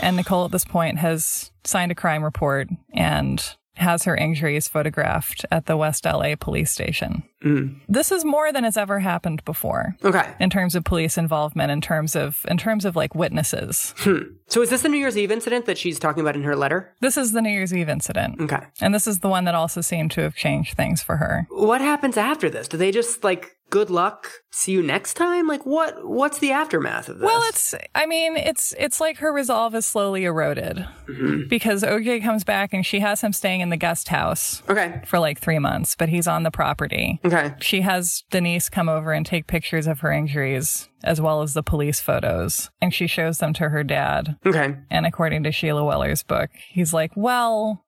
And Nicole at this point has signed a crime report and has her injuries photographed at the West LA police station. Mm. This is more than has ever happened before Okay. in terms of police involvement, in terms of in terms of like witnesses. Hmm. So is this the New Year's Eve incident that she's talking about in her letter? This is the New Year's Eve incident. Okay. And this is the one that also seemed to have changed things for her. What happens after this? Do they just like good luck, see you next time? Like what what's the aftermath of this? Well, it's I mean, it's it's like her resolve is slowly eroded mm-hmm. because OJ comes back and she has him staying in the guest house Okay. for like 3 months, but he's on the property. Okay. She has Denise come over and take pictures of her injuries as well as the police photos, and she shows them to her dad. Okay. And according to Sheila Weller's book, he's like, "Well,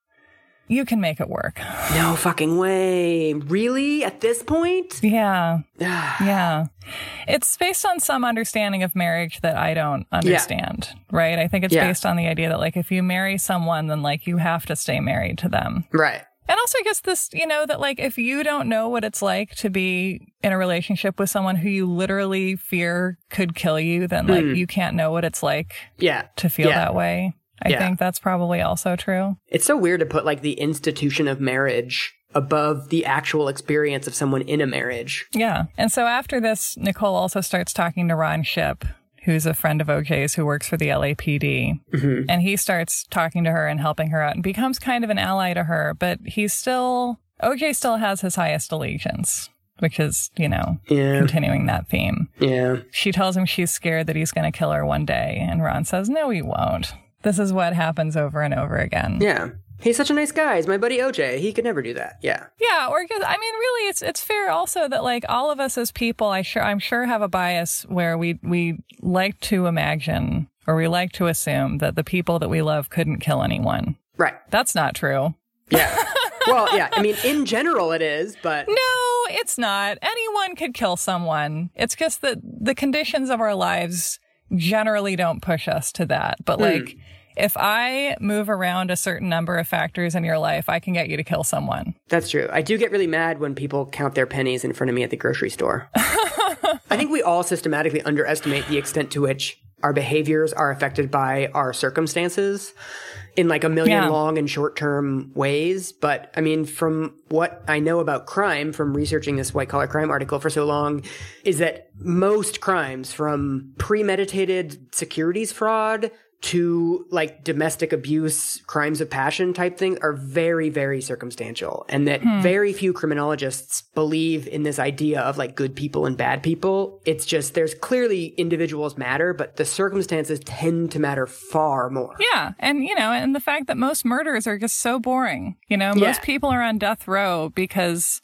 you can make it work." No fucking way. Really? At this point? Yeah. *sighs* yeah. It's based on some understanding of marriage that I don't understand, right? I think it's Yeah. based on the idea that like if you marry someone then like you have to stay married to them. Right. And also I guess this, you know, that like if you don't know what it's like to be in a relationship with someone who you literally fear could kill you, then like hmm. you can't know what it's like Yeah. to feel. Yeah. that way. I Yeah. think that's probably also true. It's so weird to put like the institution of marriage above the actual experience of someone in a marriage. Yeah. And so after this, Nicole also starts talking to Ron Shipp, who's a friend of OJ's who works for the LAPD. Mm-hmm. And he starts talking to her and helping her out and becomes kind of an ally to her, but he's still, OJ still has his highest allegiance, which is, you know, Yeah. continuing that theme. Yeah. She tells him she's scared that he's going to kill her one day. And Ron says, no, he won't. This is what happens over and over again. Yeah. He's such a nice guy. He's my buddy OJ. He could never do that. Yeah. Yeah, or 'cause- I mean, really, it's it's fair also that like all of us as people, I sure I'm sure have a bias where we we like to imagine or we like to assume that the people that we love couldn't kill anyone. Right. That's not true. Yeah. *laughs* well, yeah. I mean, in general, it is, but No, it's not. Anyone could kill someone. It's just that the conditions of our lives generally don't push us to that. But hmm. like. If I move around a certain number of factors in your life, I can get you to kill someone. that's true. I do get really mad when people count their pennies in front of me at the grocery store. *laughs* I think we all systematically underestimate the extent to which our behaviors are affected by our circumstances in like a million Yeah. long and short term ways. But I mean, from what I know about crime from researching this white collar crime article for so long, is that most crimes from premeditated securities fraud to like domestic abuse, crimes of passion type thing are very, very circumstantial. And that hmm. very few criminologists believe in this idea of like good people and bad people. It's just there's clearly individuals matter, but the circumstances tend to matter far more. Yeah. And, you know, and the fact that most murders are just so boring. You know, most Yeah. people are on death row because,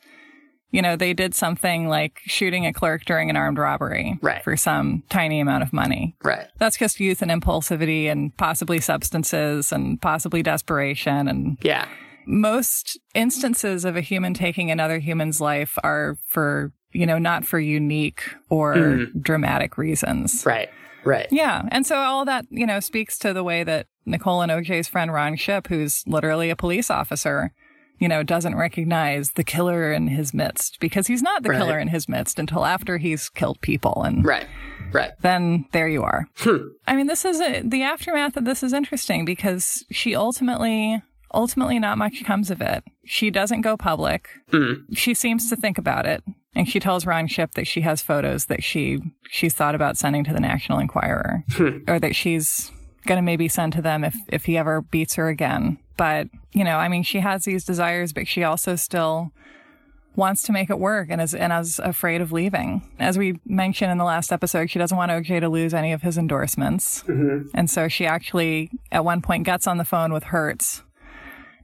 you know, they did something like shooting a clerk during an armed robbery Right. for some tiny amount of money. Right. That's just youth and impulsivity and possibly substances and possibly desperation. And Yeah. most instances of a human taking another human's life are for, you know, not for unique or Mm. dramatic reasons. Right. Right. Yeah. And so all that, you know, speaks to the way that Nicole and OJ's friend Ron Shipp, who's literally a police officer, you know, doesn't recognize the killer in his midst because he's not the Right. killer in his midst until after he's killed people. And Right. Right. then there you are. Hmm. I mean, this is a, the aftermath of this is interesting because she ultimately, ultimately, not much comes of it. She doesn't go public. Mm. She seems to think about it, and she tells Ron Shipp that she has photos that she she's thought about sending to the National Enquirer, Hmm. or that she's going to maybe send to them if if he ever beats her again. But you know, I mean, she has these desires, but she also still wants to make it work and is and is afraid of leaving. As we mentioned in the last episode, she doesn't want OJ to lose any of his endorsements. Mm-hmm. And so she actually at one point gets on the phone with Hertz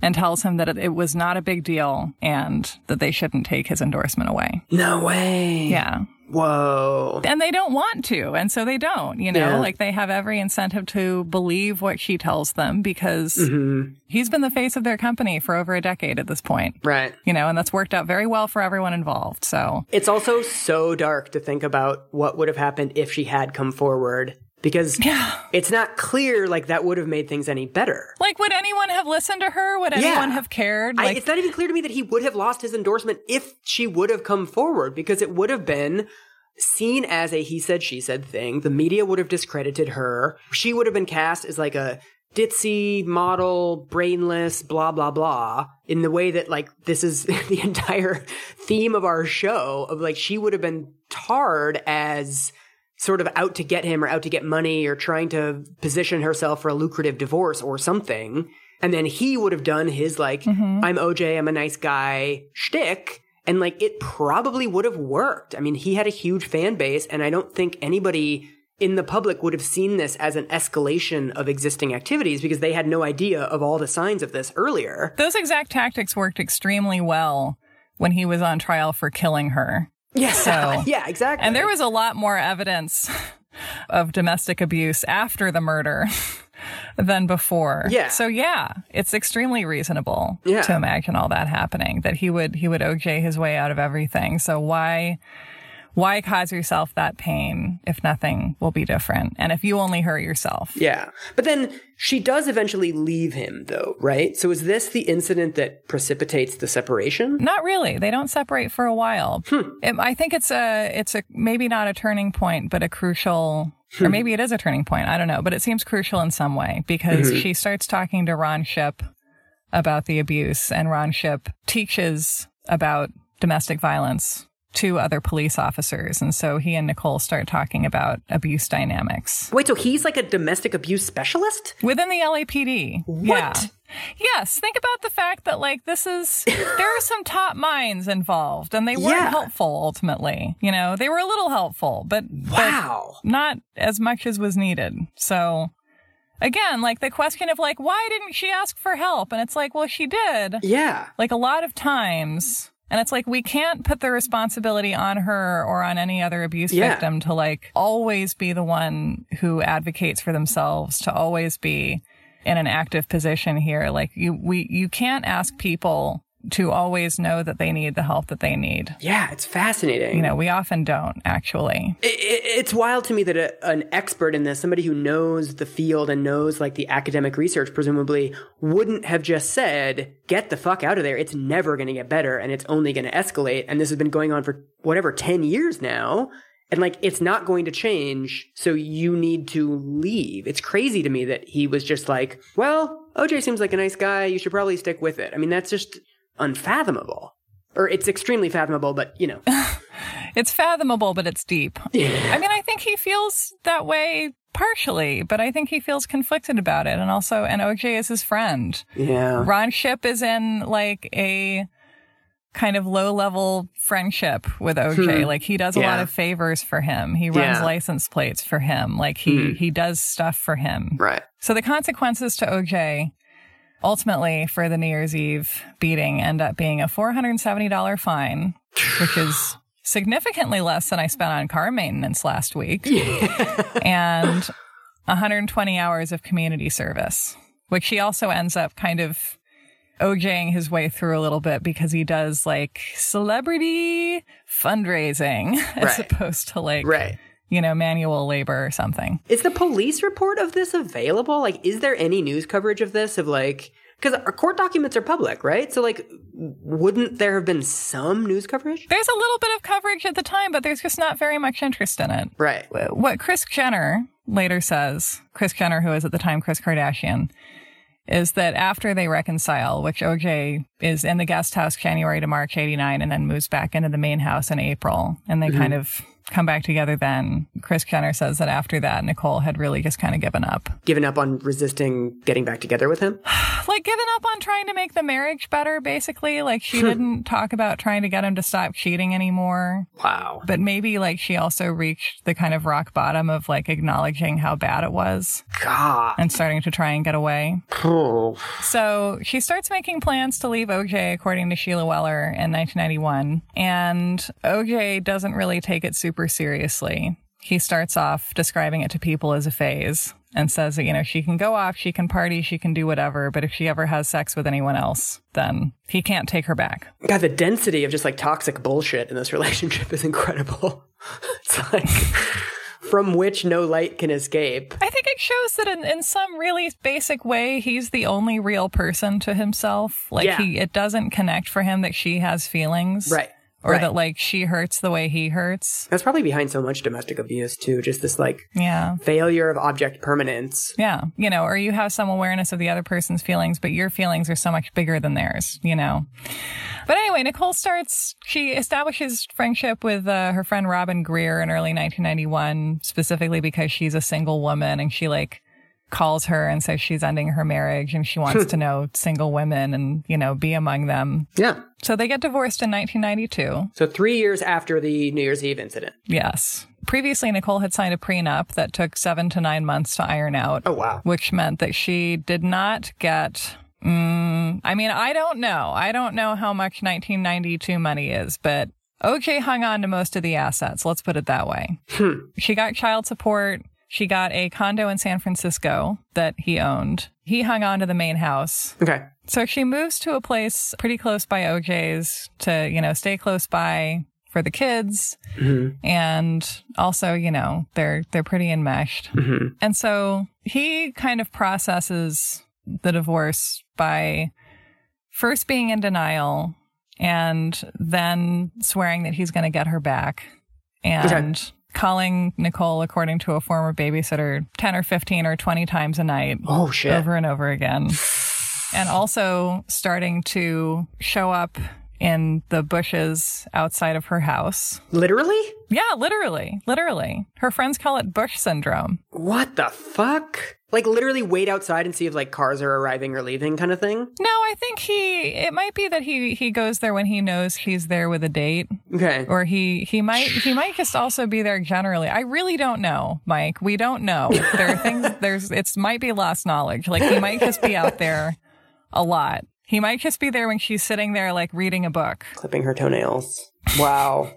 and tells him that it, it was not a big deal and that they shouldn't take his endorsement away. No way. Yeah. Whoa. And they don't want to. And so they don't, you know, Yeah. like they have every incentive to believe what she tells them because mm-hmm. he's been the face of their company for over a decade at this point. Right. You know, and that's worked out very well for everyone involved. So It's also so dark to think about what would have happened if she had come forward because Yeah. it's not clear like that would have made things any better. Like, would anyone have listened to her? Would anyone have cared? I, it's not even clear to me that he would have lost his endorsement if she would have come forward because it would have been seen as a he said she said thing. The media would have discredited her. She would have been cast as like a ditzy model, brainless, blah blah blah. In the way that like this is *laughs* the entire theme of our show of like she would have been tarred as sort of out to get him or out to get money or trying to position herself for a lucrative divorce or something. And then he would have done his like, mm-hmm. I'm OJ, I'm a nice guy shtick. And like, it probably would have worked. I mean, he had a huge fan base and I don't think anybody in the public would have seen this as an escalation of existing activities because they had no idea of all the signs of this earlier. those exact tactics worked extremely well when he was on trial for killing her. Yeah. So- *laughs* yeah, exactly. And there was a lot more evidence *laughs* of domestic abuse after the murder *laughs* than before. Yeah. So yeah, it's extremely reasonable Yeah. to imagine all that happening that he would he would OJ his way out of everything. So why why cause yourself that pain if nothing will be different and if you only hurt yourself? Yeah. But then she does eventually leave him, though, right? So is this the incident that precipitates the separation? Not really. They don't separate for a while. Hmm. It- I think it's a, it's a, maybe not a turning point, but a crucial, or hmm. maybe it is a turning point. I don't know, but it seems crucial in some way because mm-hmm. she starts talking to Ron Shipp about the abuse and Ron Shipp teaches about domestic violence to other police officers. And so he and Nicole start talking about abuse dynamics Wait, so he's like a domestic abuse specialist? within the LAPD. Yeah. What? Yes. Think about the fact that like this is *laughs* there are some top minds involved and they weren't Yeah. helpful ultimately. You know, they were a little helpful, but Wow. not as much as was needed. So again, like the question of like why didn't she ask for help? And it's like, well, she did. Yeah. Like a lot of times and it's like we can't put the responsibility on her or on any other abuse Yeah. victim to like always be the one who advocates for themselves, to always be in an active position here. Like you we you can't ask people to always know that they need the help that they need. Yeah, it's fascinating. You know, we often don't actually. I- I- it's wild to me that a, an expert in this, somebody who knows the field and knows like the academic research, presumably, wouldn't have just said, get the fuck out of there. It's never going to get better and it's only going to escalate. And this has been going on for whatever, 10 years now. And like, it's not going to change. So you need to leave. It's crazy to me that he was just like, well, OJ seems like a nice guy. You should probably stick with it. I mean, that's just unfathomable. Or it's extremely fathomable, but you know. *laughs* It's fathomable, but it's deep. I mean, I think he feels that way partially, but I think he feels conflicted about it. And also, and OJ is his friend. Yeah. Ron Shipp is in like a kind of low level friendship with OJ. Like he does a lot Hmm. Of favors for him. He runs Yeah. license plates for him. Like he, he does stuff for him. Right. So the consequences to OJ ultimately for the New Year's Eve beating end up being a $470 fine, which is significantly less than I spent on car maintenance last week, *laughs* and 120 hours of community service, which he also ends up kind of OJing his way through a little bit because he does like celebrity fundraising *laughs* as opposed to like, Right. You know, manual labor or something. Is the police report of this available? Like, is there any news coverage of this? Of like, because our court documents are public, right? So, like, wouldn't there have been some news coverage? There's a little bit of coverage at the time, but there's just not very much interest in it. Right. What Kris Jenner later says, Kris Jenner, who was at the time Kris Kardashian, is that after they reconcile, which OJ is in the guest house January to March 89 and then moves back into the main house in April, and they mm-hmm. kind of come back together then. Kris Jenner says that after that, Nicole had really just kind of given up. Given up on resisting getting back together with him? *sighs* Like given up on trying to make the marriage better, basically. Like she *laughs* didn't talk about trying to get him to stop cheating anymore. Wow. But maybe like she also reached the kind of rock bottom of like acknowledging how bad it was God. and starting to try and get away. Oh. So she starts making plans to leave OJ, according to Sheila Weller, in 1991. And OJ doesn't really take it super seriously. He starts off describing it to people as a phase and says that, you know, she can go off, she can party, she can do whatever, but if she ever has sex with anyone else, then he can't take her back. God, the density of just like toxic bullshit in this relationship is incredible. *laughs* it's like from which no light can escape. I think it shows that in, in some really basic way, he's the only real person to himself. Like Yeah. he, it doesn't connect for him that she has feelings. Right. Or right. that like she hurts the way he hurts. That's probably behind so much domestic abuse too. Just this like Yeah. failure of object permanence. Yeah. You know, or you have some awareness of the other person's feelings, but your feelings are so much bigger than theirs, you know? But anyway, Nicole starts, she establishes friendship with uh, her friend Robin Greer in early 1991, specifically because she's a single woman and she like calls her and says she's ending her marriage and she wants to know single women and, you know, be among them. Yeah. So they get divorced in 1992. So three years after the New Year's Eve incident. Yes. Previously, Nicole had signed a prenup that took seven to nine months to iron out. Oh wow. which meant that she did not get. Mm, I mean, I don't know. I don't know how much 1992 money is, but OJ hung on to most of the assets. Let's put it that way. She got child support. She got a condo in San Francisco that he owned. He hung on to the main house. Okay. So she moves to a place pretty close by OJ's to, you know, stay close by for the kids. Mm-hmm. And also, you know, they're, they're pretty enmeshed. Mm-hmm. And so he kind of processes the divorce by first being in denial and then swearing that he's going to get her back and calling Nicole, according to a former babysitter, 10 or 15 or 20 times a night Oh shit. over and over again. And also starting to show up in the bushes outside of her house. Literally? Yeah, literally, literally. Her friends call it bush syndrome. What the fuck? Like literally wait outside and see if like cars are arriving or leaving kind of thing? No, I think he, it might be that he, he goes there when he knows he's there with a date Okay. or he, he might, he might just also be there generally. I really don't know, Mike. We don't know. There are things, *laughs* there's, it's might be lost knowledge. Like he might just be out there a lot. He might just be there when she's sitting there like reading a book. Clipping her toenails. Wow.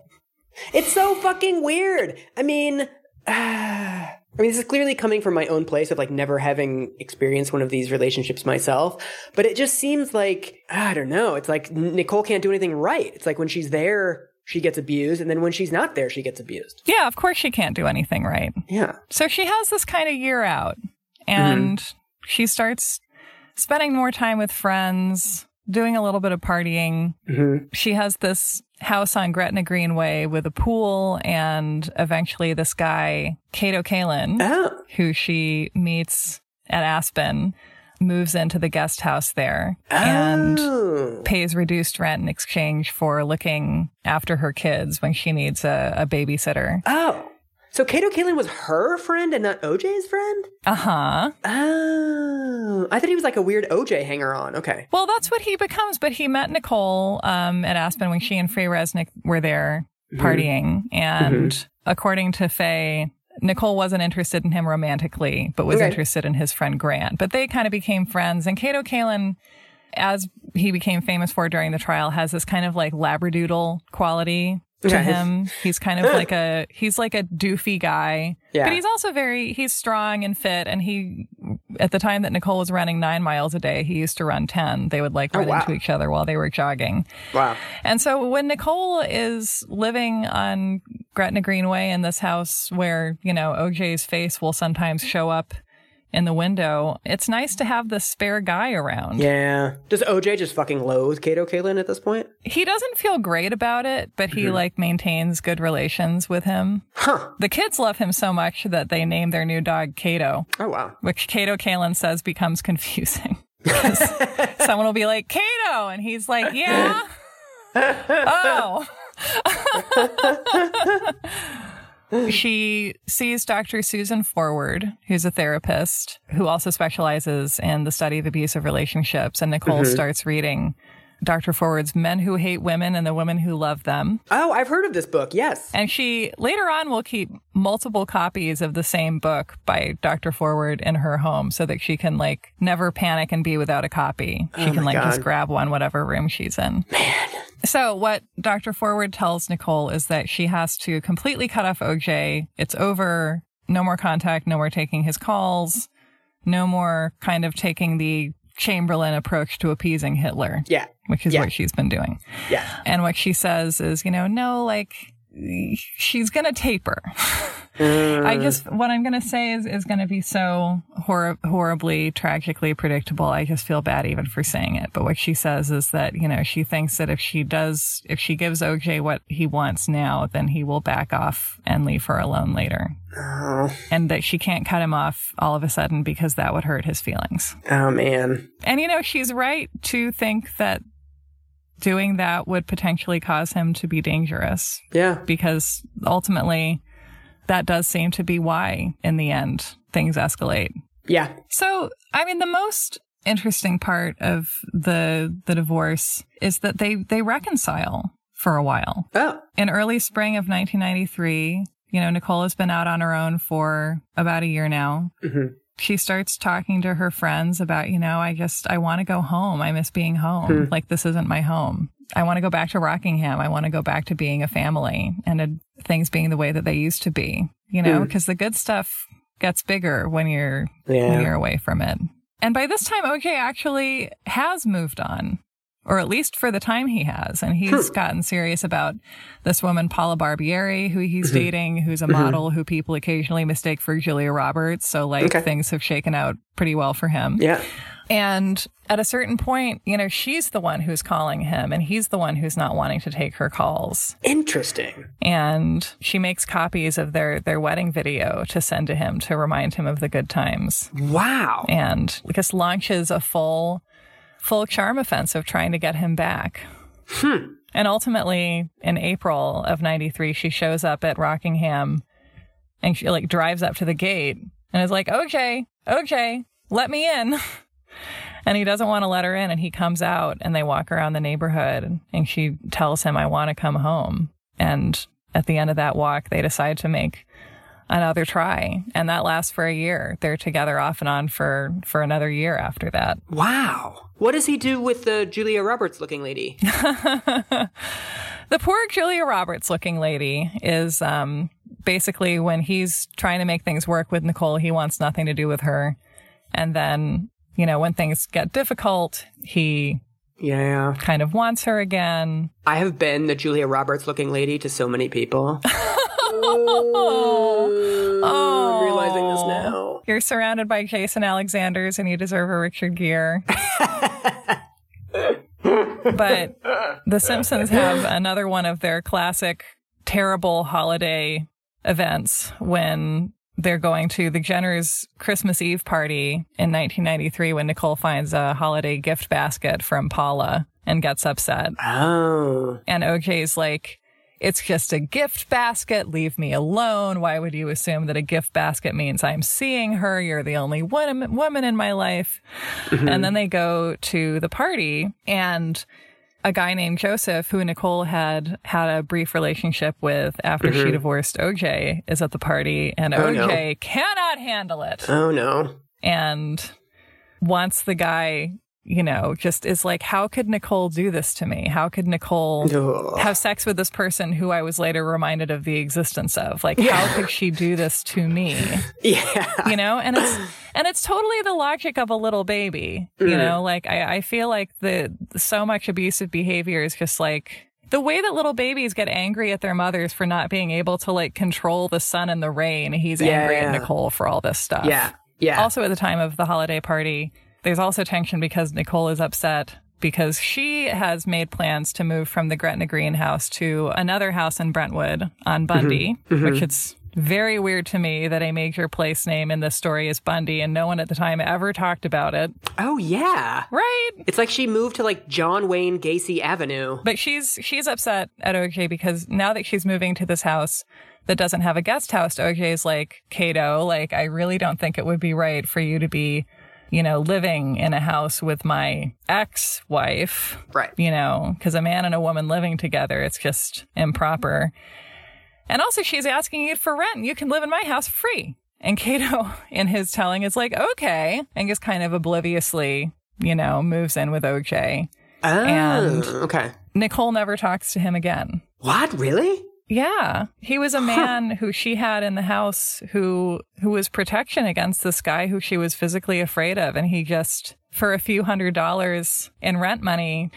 it's so fucking weird. I mean, *sighs* I mean, this is clearly coming from my own place of like never having experienced one of these relationships myself. But it just seems like, I don't know. It's like Nicole can't do anything right. It's like when she's there, she gets abused. And then when she's not there, she gets abused. Yeah, of course she can't do anything right. Yeah. So she has this kind of year out and she starts spending more time with friends, doing a little bit of partying. Mhm. She has this house on Gretna Greenway with a pool and eventually this guy, Kato Kaelin, Oh. who she meets at Aspen, moves into the guest house there and Oh. pays reduced rent in exchange for looking after her kids when she needs a, a babysitter. Oh. So Kato Kaelin was her friend and not OJ's friend? Uh huh. Oh. I thought he was like a weird OJ hanger on. Okay. Well, that's what he becomes. But he met Nicole um, at Aspen when she and Faye Resnick were there partying. And according to Faye, Nicole wasn't interested in him romantically, but was Okay. interested in his friend Grant. But they kind of became friends. And Kato Kaelin, as he became famous for during the trial, has this kind of like labradoodle quality to Okay. him. He's kind of like a he's like a doofy guy. Yeah. But he's also very he's strong and fit and he at the time that Nicole was running nine miles a day, he used to run 10. They would like Oh, run wow. into each other while they were jogging. Wow. And so when Nicole is living on Gretna Greenway in this house where, you know, OJ's face will sometimes show up in the window, it's nice to have the spare guy around. Yeah. Does OJ just fucking loathe Kato Kaelin at this point? He doesn't feel great about it, but he mm-hmm. like maintains good relations with him. Huh. The kids love him so much that they name their new dog Kato, Oh wow. which Kato Kaelin says becomes confusing. *laughs* *laughs* someone will be like, Kato, and he's like, yeah. *laughs* oh. *laughs* she sees Dr. Susan Forward, who's a therapist who also specializes in the study of abusive relationships. And Nicole mm-hmm. starts reading Dr. Forward's Men Who Hate Women and the Women Who Love Them. Oh, I've heard of this book. Yes. And she later on will keep multiple copies of the same book by Dr. Forward in her home so that she can like never panic and be without a copy. She oh can my like just grab one whatever room she's in. Man. So what Dr. Forward tells Nicole is that she has to completely cut off OJ. It's over. No more contact, no more taking his calls, no more kind of taking the Chamberlain approach to appeasing Hitler Yeah. which is Yeah. what she's been doing. Yeah. And what she says is, you know, no, like she's going to taper. Mm. *laughs* I just, what I'm going to say is, is going to be so hor- horribly, tragically predictable. I just feel bad even for saying it. But what she says is that, you know, she thinks that if she does, if she gives OJ what he wants now, then he will back off and leave her alone later. Oh. And that she can't cut him off all of a sudden because that would hurt his feelings. Oh man. And you know, she's right to think that doing that would potentially cause him to be dangerous Yeah. because ultimately that does seem to be why in the end things escalate. Yeah. So, I mean, the most interesting part of the the divorce is that they they reconcile for a while. Oh. In early spring of 1993, you know, Nicole has been out on her own for about a year now. hmm She starts talking to her friends about, you know, I just, I want to go home. I miss being home. Hmm. Like, this isn't my home. I want to go back to Rockingham. I want to go back to being a family and uh, things being the way that they used to be, you know, Hmm. because the good stuff gets bigger when you're, when you're away from it. And by this time, OJ actually has moved on, or at least for the time he has. And he's Hmm. gotten serious about this woman, Paula Barbieri, who he's Mm-hmm. dating, who's a model who people occasionally mistake for Julia Roberts. So, like, Okay. things have shaken out pretty well for him. Yeah. And at a certain point, you know, she's the one who's calling him, and he's the one who's not wanting to take her calls. Interesting. And she makes copies of their, their wedding video to send to him to remind him of the good times Wow. and just launches a full full charm offensive trying to get him back. Hmm. And ultimately, in April of '93, she shows up at Rockingham, and she like drives up to the gate and is like, okay, okay, let me in." *laughs* And he doesn't want to let her in, and he comes out, and they walk around the neighborhood, and she tells him, "I want to come home." And at the end of that walk, they decide to make another try and that lasts for a year they're together off and on for for another year after that Wow. What does he do with the Julia Roberts looking lady? *laughs* the poor julia roberts looking lady is um basically when he's trying to make things work with nicole he wants nothing to do with her and then you know when things get difficult he yeah. kind of wants her again I have been the Julia Roberts looking lady to so many people. *laughs* oh, I'm realizing this now. you're surrounded by jason alexanders and you deserve a richard gere *laughs* but the Simpsons have another one of their classic terrible holiday events when they're going to the Jenner's Christmas Eve party in 1993 when Nicole finds a holiday gift basket from Paula and gets upset. Oh. And OJ's like, it's just a gift basket. Leave me alone. Why would you assume that a gift basket means I'm seeing her? You're the only one, woman in my life. Mm-hmm. And then they go to the party and a guy named Joseph, who Nicole had had a brief relationship with after she mm-hmm. divorced OJ, is at the party and Oh, no. OJ cannot handle it Oh no. and wants the guy you know, just is like, how could Nicole do this to me? How could Nicole Ugh. have sex with this person who I was later reminded of the existence of? Like, how could she do this to me? *laughs* Yeah. You know, and it's *sighs* and it's totally the logic of a little baby. You mm-hmm. know, like I, I feel like the so much abusive behavior is just like the way that little babies get angry at their mothers for not being able to like control the sun and the rain. He's Yeah, angry yeah. at Nicole for all this stuff. Yeah. Yeah. Also, at the time of the holiday party, there's also tension because Nicole is upset because she has made plans to move from the Gretna Green house to another house in Brentwood on mm-hmm. Bundy, mm-hmm. which it's very weird to me that a major place name in this story is Bundy and no one at the time ever talked about it. oh yeah. Right. It's like she moved to like John Wayne Gacy Avenue. But she's she's upset at OJ because now that she's moving to this house that doesn't have a guest house, OJ's like, Kato, like I really don't think it would be right for you to be, you know, living in a house with my ex-wife. Right. You know, because a man and a woman living together, it's just improper. And also she's asking you for rent. You can live in my house free. And Kato, *laughs* in his telling, is like, okay, and just kind of obliviously, you know, moves in with OJ. Oh, And- okay. Nicole never talks to him again. What? Really? Yeah, he was a man who she had in the house who who was protection against this guy who she was physically afraid of. And he just for a few hundred dollars in rent money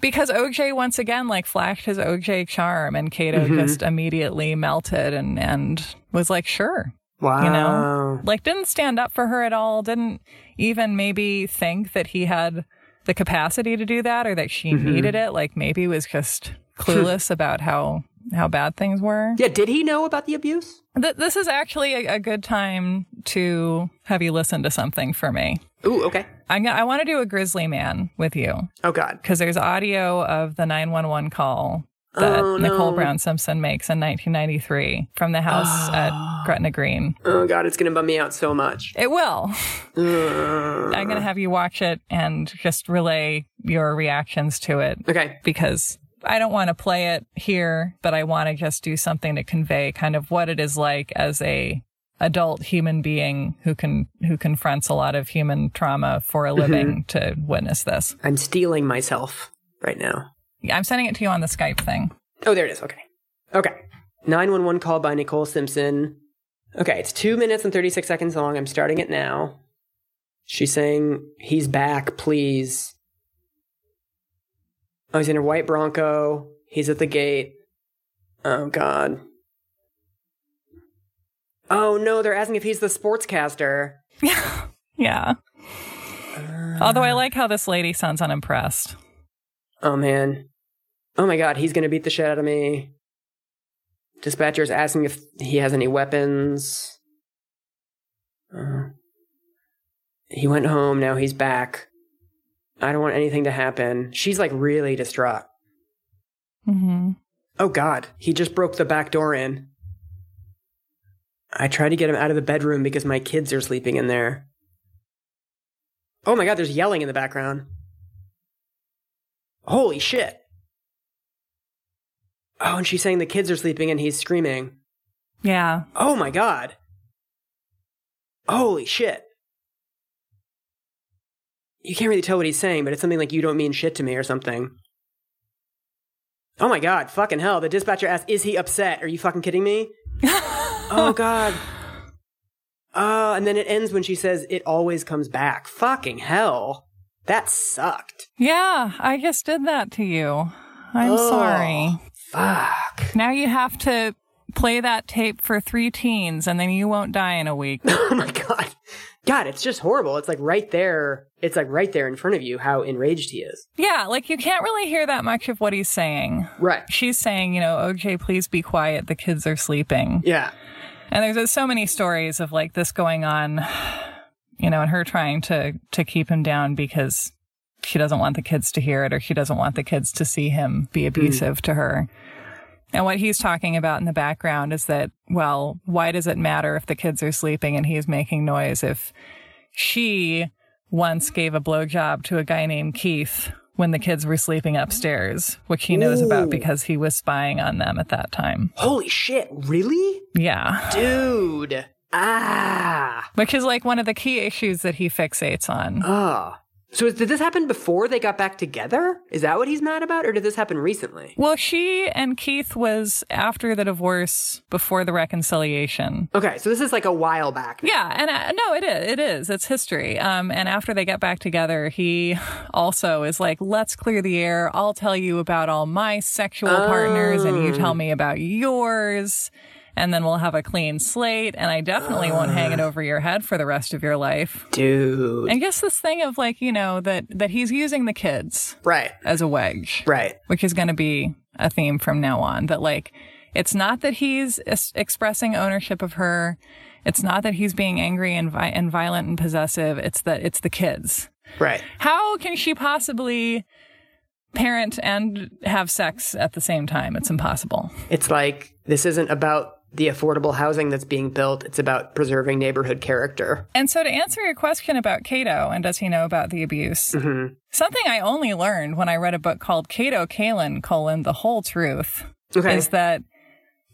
because OJ once again like flashed his OJ charm and Kato mm-hmm. just immediately melted and and was like sure. Wow. you know? Like didn't stand up for her at all didn't even maybe think that he had the capacity to do that or that she mm-hmm. needed it. Like maybe was just clueless about how how bad things were Yeah. Did he know about the abuse? Th- this is actually a, a good time to have you listen to something for me Ooh. Okay. I'm gonna, i want to do a grizzly man with you Oh God. because there's audio of the 911 call that Oh, nicole no. brown simpson makes in 1993 from the house at gretna green Oh God. It's gonna bum me out so much. It will. Uh, I'm going to have you watch it and just relay your reactions to it okay. because I don't want to play it here, but I want to just do something to convey kind of what it is like as a adult human being who can who confronts a lot of human trauma for a mm-hmm. living to witness this. I'm steeling myself right now. I'm sending it to you on the Skype thing. Oh, there it is. Okay. Okay. 911 call by Nicole Simpson. Okay, it's two minutes and 36 seconds long. I'm starting it now. She's saying, he's back, please. Oh, he's in a white Bronco. He's at the gate. Oh, God. Oh, no, they're asking if he's the sportscaster. Yeah. *laughs* Yeah. Although I like how this lady sounds unimpressed. Oh, man. Oh, my God, he's going to beat the shit out of me. Dispatcher's asking if he has any weapons. Uh, he went home, now he's back. I don't want anything to happen. She's like really distraught. hmm Oh god, he just broke the back door in. I try to get him out of the bedroom because my kids are sleeping in there. Oh my god, there's yelling in the background. Holy shit. Oh, and she's saying the kids are sleeping and he's screaming. Yeah. Oh my god. Holy shit. You can't really tell what he's saying, but it's something like you don't mean shit to me or something. Oh my god, fucking hell. The dispatcher asks, Is he upset? Are you fucking kidding me? *laughs* oh god. Oh, and then it ends when she says, It always comes back. Fucking hell. That sucked. Yeah, I just did that to you. I'm Oh. sorry. Fuck. Now you have to play that tape for three teens and then you won't die in a week. *laughs* Oh my god. God, it's just horrible. It's like right there. It's like right there in front of you how enraged he is. yeah, like you can't really hear that much of what he's saying. Right. She's saying, you know, OJ, please be quiet. The kids are sleeping. Yeah. And there's uh, so many stories of like this going on, you know, and her trying to to keep him down because she doesn't want the kids to hear it or she doesn't want the kids to see him be abusive to her. And what he's talking about in the background is that, well, why does it matter if the kids are sleeping and he's making noise if she once gave a blowjob to a guy named Keith when the kids were sleeping upstairs, which he knows about because he was spying on them at that time. Holy shit. Really? Yeah. Dude. Ah. Which is like one of the key issues that he fixates on. Oh. So did this happen before they got back together? Is that what he's mad about, or did this happen recently? Well, she and Keith was after the divorce, before the reconciliation. Okay, so this is like a while back. Yeah, and uh, no, it is. It is. It's history. Um, and after they get back together, he also is like, "Let's clear the air. I'll tell you about all my sexual partners, and you tell me about yours." And then we'll have a clean slate, and I definitely won't hang it ah. over your head for the rest of your life. Dude. And guess this thing of like, you know, that that he's using the kids Right. as a wedge Right. which is going to be a theme from now on. That like, it's not that he's es- expressing ownership of her. It's not that he's being angry and, vi- and violent and possessive. It's that it's the kids. Right. How can she possibly parent and have sex at the same time? It's impossible. It's like this isn't about the affordable housing that's being built. It's about preserving neighborhood character. And so to answer your question about Kato and does he know about the abuse? Mm-hmm. Something I only learned when I read a book called Kato Kaelin, colon, The Whole Truth, Okay. is that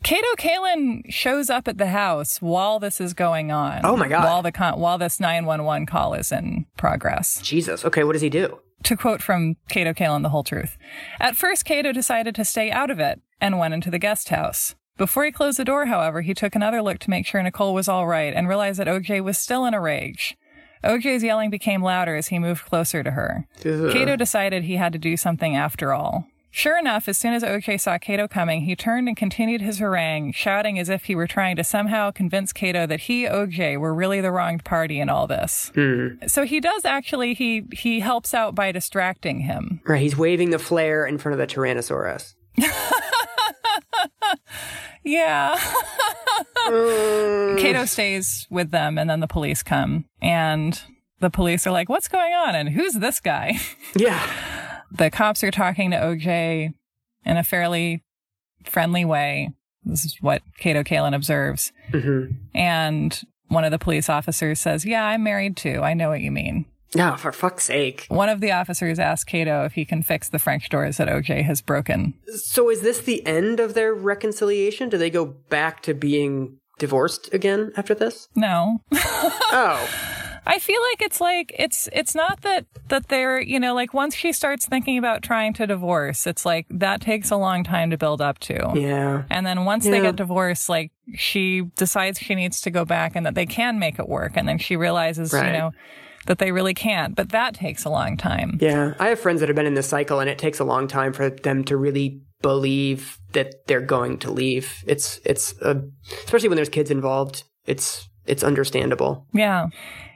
Kato Kaelin shows up at the house while this is going on. Oh my God. While the con- while this 911 call is in progress. Jesus. Okay, what does he do? To quote from Kato Kaelin, The Whole Truth. At first, Kato decided to stay out of it and went into the guest house. Before he closed the door, however, he took another look to make sure Nicole was all right and realized that OJ was still in a rage. OJ's yelling became louder as he moved closer to her. Ugh. Kato decided he had to do something after all. Sure enough, as soon as OJ saw Kato coming, he turned and continued his harangue, shouting as if he were trying to somehow convince Kato that he, OJ, were really the wronged party in all this. Hmm. So he does actually he he helps out by distracting him. Right, he's waving the flare in front of the Tyrannosaurus. *laughs* Yeah. *laughs* Kato stays with them and then the police come and the police are like, "What's going on?" and "Who's this guy?" *laughs* Yeah. the cops are talking to OJ in a fairly friendly way. This is what Kato Kaelin observes. Mm-hmm. And one of the police officers says, Yeah, I'm married too. I know what you mean. No, for fuck's sake. One of the officers asks Kato if he can fix the French doors that OJ has broken. So is this the end of their reconciliation? Do they go back to being divorced again after this? No. *laughs* *laughs* Oh. I feel like it's like it's it's not that that they're you know like once she starts thinking about trying to divorce, it's like that takes a long time to build up to. Yeah. And then once they get divorced, like she decides she needs to go back and that they can make it work. And then she realizes, Right. you know, that they really can't. But that takes a long time. Yeah. I have friends that have been in this cycle and it takes a long time for them to really believe that they're going to leave. It's it's uh, especially when there's kids involved. It's it's understandable. Yeah.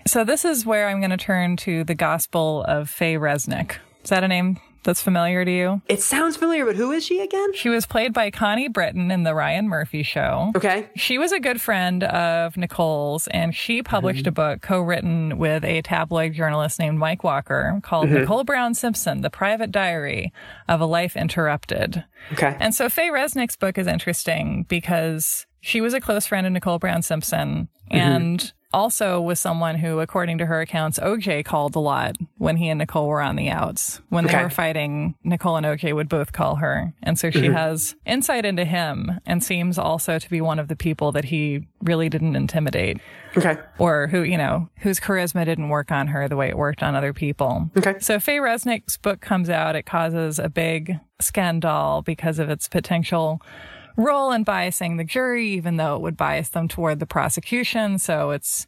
So this is where I'm going to turn to the Gospel of Faye Resnick. Is that a name that's familiar to you? It sounds familiar, but who is she again? She was played by Connie Britton in the Ryan Murphy show. Okay. She was a good friend of Nicole's, and she published a mm-hmm. book co-written with a tabloid journalist named Mike Walker called mm-hmm. Nicole Brown Simpson: The Private Diary of a Life Interrupted. Okay. And so Faye Resnick's book is interesting because she was a close friend of Nicole Brown Simpson mm-hmm. and also was someone who, according to her accounts, OJ called a lot when he and Nicole were on the outs. When they Okay. were fighting, Nicole and OJ would both call her. And so she mm-hmm. has insight into him and seems also to be one of the people that he really didn't intimidate Okay. or who, you know, whose charisma didn't work on her the way it worked on other people. Okay. So Faye Resnick's book comes out. It causes a big scandal because of its potential role in biasing the jury, even though it would bias them toward the prosecution. So it's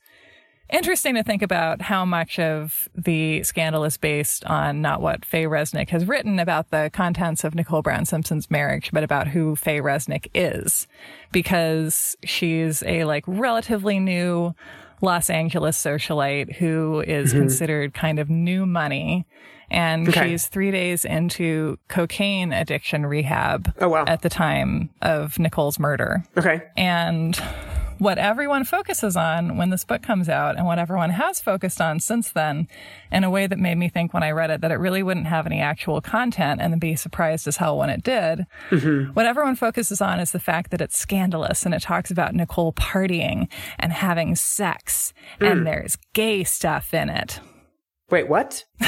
interesting to think about how much of the scandal is based on not what Faye Resnick has written about the contents of Nicole Brown Simpson's marriage, but about who Faye Resnick is, because she's a like relatively new Los Angeles socialite who is mm-hmm. considered kind of new money. And Okay. she's three days into cocaine addiction rehab Oh, wow. at the time of Nicole's murder. Okay. And what everyone focuses on when this book comes out and what everyone has focused on since then in a way that made me think when I read it that it really wouldn't have any actual content and then be surprised as hell when it did. Mm-hmm. What everyone focuses on is the fact that it's scandalous and it talks about Nicole partying and having sex and hmm. there's gay stuff in it. Wait, what? *laughs*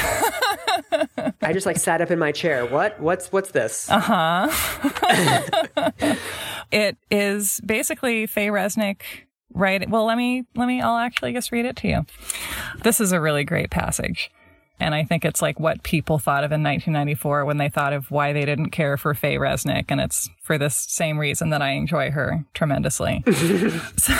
I just like sat up in my chair. What? What's what's this? Uh-huh. *laughs* it is basically Faye Resnick right well let me let me I'll actually just read it to you. This is a really great passage. And I think it's like what people thought of in 1994 when they thought of why they didn't care for Faye Resnick. And it's for this same reason that I enjoy her tremendously. *laughs* so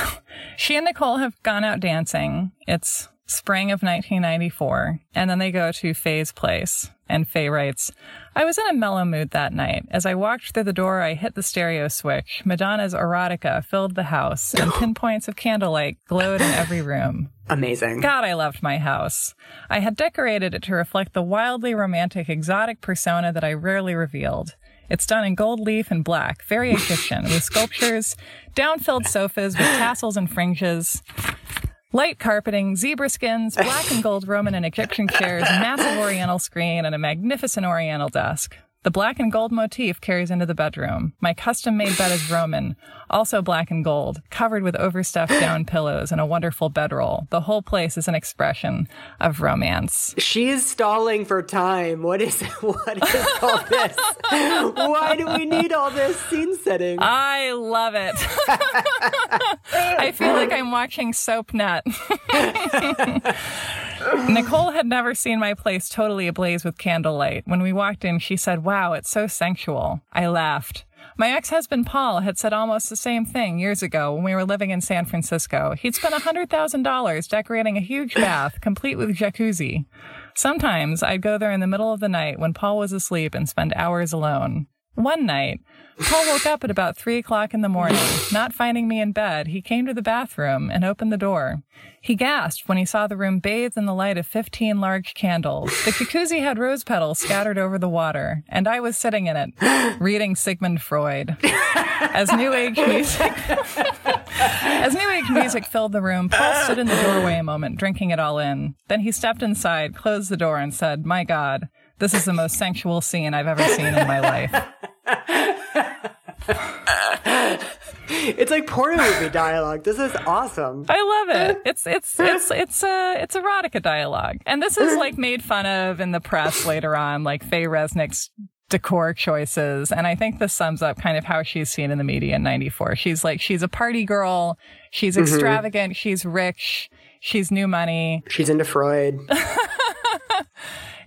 she and Nicole have gone out dancing. It's spring of 1994. And then they go to Faye's place. And Faye writes, I was in a mellow mood that night. As I walked through the door, I hit the stereo switch. Madonna's erotica filled the house, and *gasps* pinpoints of candlelight glowed in every room. Amazing. God, I loved my house. I had decorated it to reflect the wildly romantic, exotic persona that I rarely revealed. It's done in gold leaf and black, very Egyptian, with sculptures, down-filled sofas with tassels and fringes. Light carpeting, zebra skins, black and gold Roman and Egyptian chairs, massive *laughs* oriental screen, and a magnificent oriental desk. The black and gold motif carries into the bedroom. My custom made bed is Roman, also black and gold, covered with overstuffed *laughs* down pillows and a wonderful bedroll. The whole place is an expression of romance. She is stalling for time. What is *laughs* what is all this? Why do we need all this scene setting? I love it. *laughs* I feel like I'm watching SoapNet. Nicole had never seen my place totally ablaze with candlelight. When we walked in, she said, Wow, it's so sensual. I laughed. My ex-husband Paul had said almost the same thing years ago when we were living in San Francisco. He'd spent $100,000 decorating a huge bath, complete with jacuzzi. Sometimes I'd go there in the middle of the night when Paul was asleep and spend hours alone. One night, Paul woke up at about three o'clock in the morning. Not finding me in bed, he came to the bathroom and opened the door. He gasped when he saw the room bathed in the light of 15 large candles. The jacuzzi had rose petals scattered over the water, and I was sitting in it, reading Sigmund Freud. As New Age music, as New Age music filled the room, Paul stood in the doorway a moment, drinking it all in. Then he stepped inside, closed the door, and said, "My God, this is the most sensual scene I've ever seen in my life." *laughs* it's like porno movie dialogue. This is awesome. I love it. It's it's it's it's uh it's erotica dialogue, and this is like made fun of in the press later on, like Faye Resnick's decor choices. And I think this sums up kind of how she's seen in the media in 94. She's like, she's a party girl. She's extravagant. She's rich. She's new money. She's into Freud. *laughs*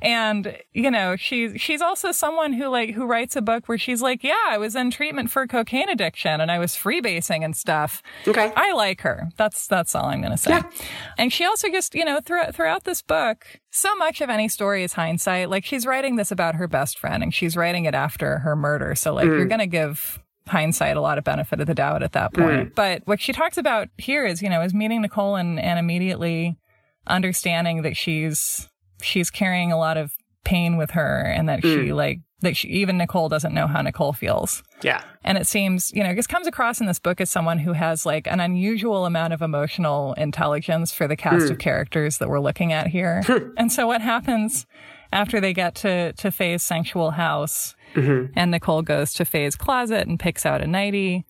And, you know, she's, she's also someone who like, who writes a book where she's like, yeah, I was in treatment for cocaine addiction and I was freebasing and stuff. Okay. I like her. That's, that's all I'm going to say. Yeah. And she also just, you know, throughout, throughout this book, so much of any story is hindsight. Like she's writing this about her best friend and she's writing it after her murder. So like, you're mm. going to give hindsight a lot of benefit of the doubt at that point. Mm. But what she talks about here is, you know, is meeting Nicole and, and immediately understanding that she's she's carrying a lot of pain with her and that she mm. like that she even Nicole doesn't know how Nicole feels. Yeah. And it seems, you know, just comes across in this book as someone who has like an unusual amount of emotional intelligence for the cast of mm. characters that we're looking at here. *laughs* and so what happens after they get to to Faye's sensual house mm-hmm. and Nicole goes to Faye's closet and picks out a nightie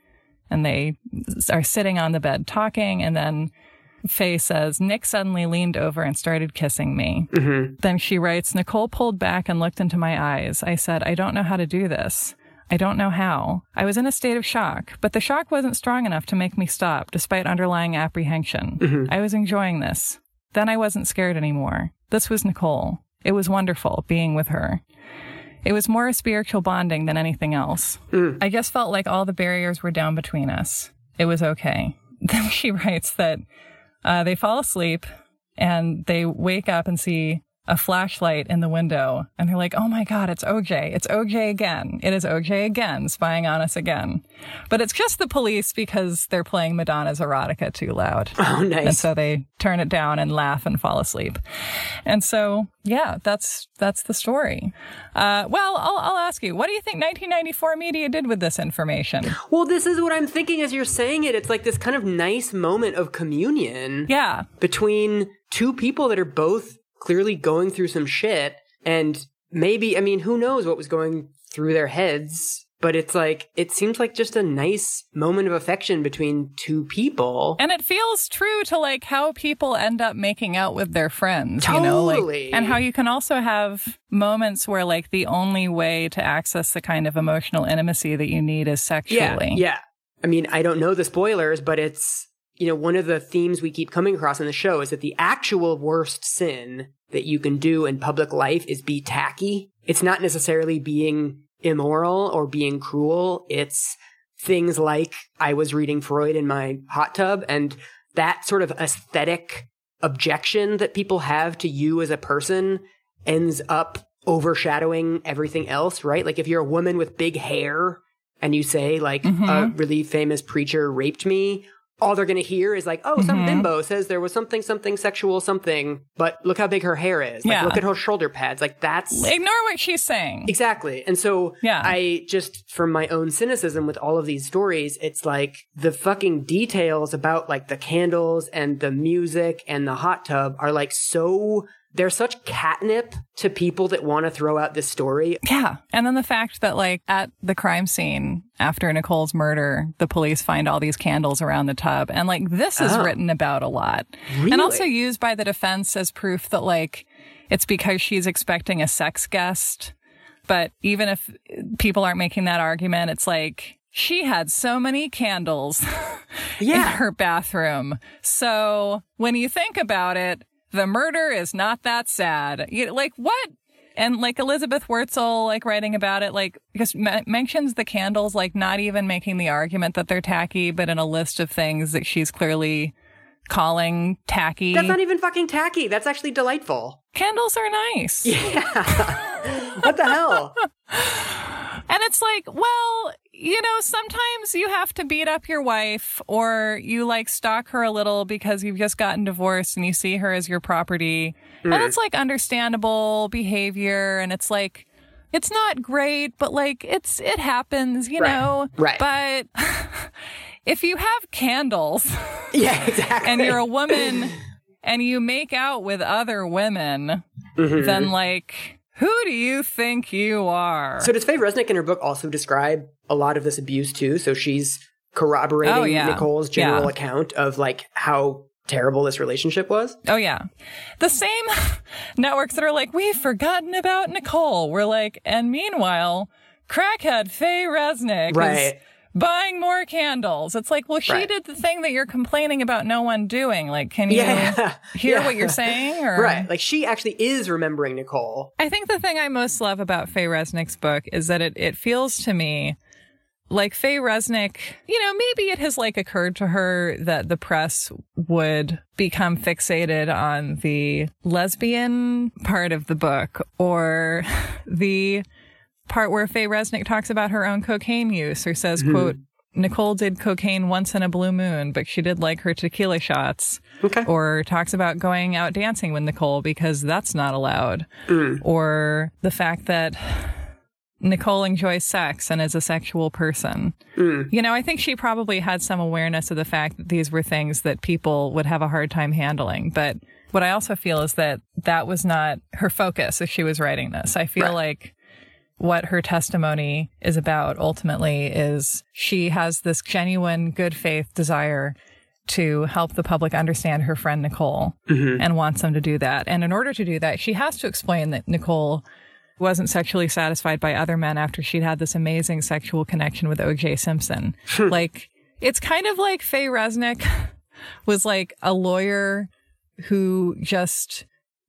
and they are sitting on the bed talking and then Faye says, Nick suddenly leaned over and started kissing me. Mm-hmm. Then she writes, Nicole pulled back and looked into my eyes. I said, I don't know how to do this. I don't know how. I was in a state of shock, but the shock wasn't strong enough to make me stop, despite underlying apprehension. Mm-hmm. I was enjoying this. Then I wasn't scared anymore. This was Nicole. It was wonderful being with her. It was more a spiritual bonding than anything else. Mm. I just felt like all the barriers were down between us. It was okay. *laughs* Then she writes that uh, they fall asleep and they wake up and see a flashlight in the window and they're like, oh my God, it's OJ. It's OJ again. It is OJ again, spying on us again. But it's just the police because they're playing Madonna's erotica too loud. *laughs* Oh, nice. And so they turn it down and laugh and fall asleep. And so, yeah, that's, that's the story. Uh, well, I'll, I'll ask you, what do you think 1994 media did with this information? Well, this is what I'm thinking as you're saying it. It's like this kind of nice moment of communion Yeah. between two people that are both clearly going through some shit. And maybe, I mean, who knows what was going through their heads. But it's like, it seems like just a nice moment of affection between two people. And it feels true to like how people end up making out with their friends, you know, like, and how you can also have moments where like the only way to access the kind of emotional intimacy that you need is sexually Yeah. sexually. Yeah. I mean, I don't know the spoilers, but it's you know, one of the themes we keep coming across in the show is that the actual worst sin that you can do in public life is be tacky. It's not necessarily being immoral or being cruel. It's things like I was reading Freud in my hot tub and that sort of aesthetic objection that people have to you as a person ends up overshadowing everything else, right? Like if you're a woman with big hair and you say like mm-hmm. a really famous preacher raped me, all they're going to hear is like, oh, some mm-hmm. bimbo says there was something, something sexual, something, but look how big her hair is. Like, yeah. look at her shoulder pads. Like, that's. Ignore what she's saying. Exactly. And so, yeah. I just, from my own cynicism with all of these stories, it's like the fucking details about like the candles and the music and the hot tub are like so they're such catnip to people that want to throw out this story. Yeah. And then the fact that, like, at the crime scene after Nicole's murder, the police find all these candles around the tub. And, like, this is oh. written about a lot. Really? And also used by the defense as proof that, like, it's because she's expecting a sex guest. But even if people aren't making that argument, it's like, she had so many candles *laughs* yeah. in her bathroom. So when you think about it, the murder is not that sad. You, like what? And like Elizabeth Wurtzel, like writing about it, like because mentions the candles, like not even making the argument that they're tacky, but in a list of things that she's clearly calling tacky. That's not even fucking tacky. That's actually delightful. Candles are nice. Yeah. *laughs* what the hell? *laughs* And it's like, well, you know, sometimes you have to beat up your wife or you like stalk her a little because you've just gotten divorced and you see her as your property. Mm. And it's like understandable behavior. And it's like, it's not great, but like it's, it happens, you right. know? Right. But *laughs* if you have candles. *laughs* Yeah, exactly. And you're a woman and you make out with other women, mm-hmm. then like, who do you think you are? So does Faye Resnick in her book also describe a lot of this abuse too? So she's corroborating oh, yeah. Nicole's general yeah. account of like how terrible this relationship was? Oh yeah. The same *laughs* networks that are like, we've forgotten about Nicole. We're like, and meanwhile, crackhead Faye Resnick right. is buying more candles. It's like, well, she right. did the thing that you're complaining about no one doing. Like, can you yeah. *laughs* hear yeah. what you're saying? Or? Right. Like, she actually is remembering Nicole. I think the thing I most love about Faye Resnick's book is that it, it feels to me like Faye Resnick, you know, maybe it has like occurred to her that the press would become fixated on the lesbian part of the book or *laughs* the part where Faye Resnick talks about her own cocaine use or says, mm-hmm. quote, Nicole did cocaine once in a blue moon, but she did like her tequila shots. Okay. Or talks about going out dancing with Nicole because that's not allowed. Mm. Or the fact that Nicole enjoys sex and is a sexual person. Mm. You know, I think she probably had some awareness of the fact that these were things that people would have a hard time handling. But what I also feel is that that was not her focus as she was writing this. I feel right. like what her testimony is about ultimately is she has this genuine good faith desire to help the public understand her friend Nicole mm-hmm. and wants them to do that. And in order to do that, she has to explain that Nicole wasn't sexually satisfied by other men after she'd had this amazing sexual connection with OJ Simpson. Hmm. like, it's kind of like Faye Resnick *laughs* was like a lawyer who just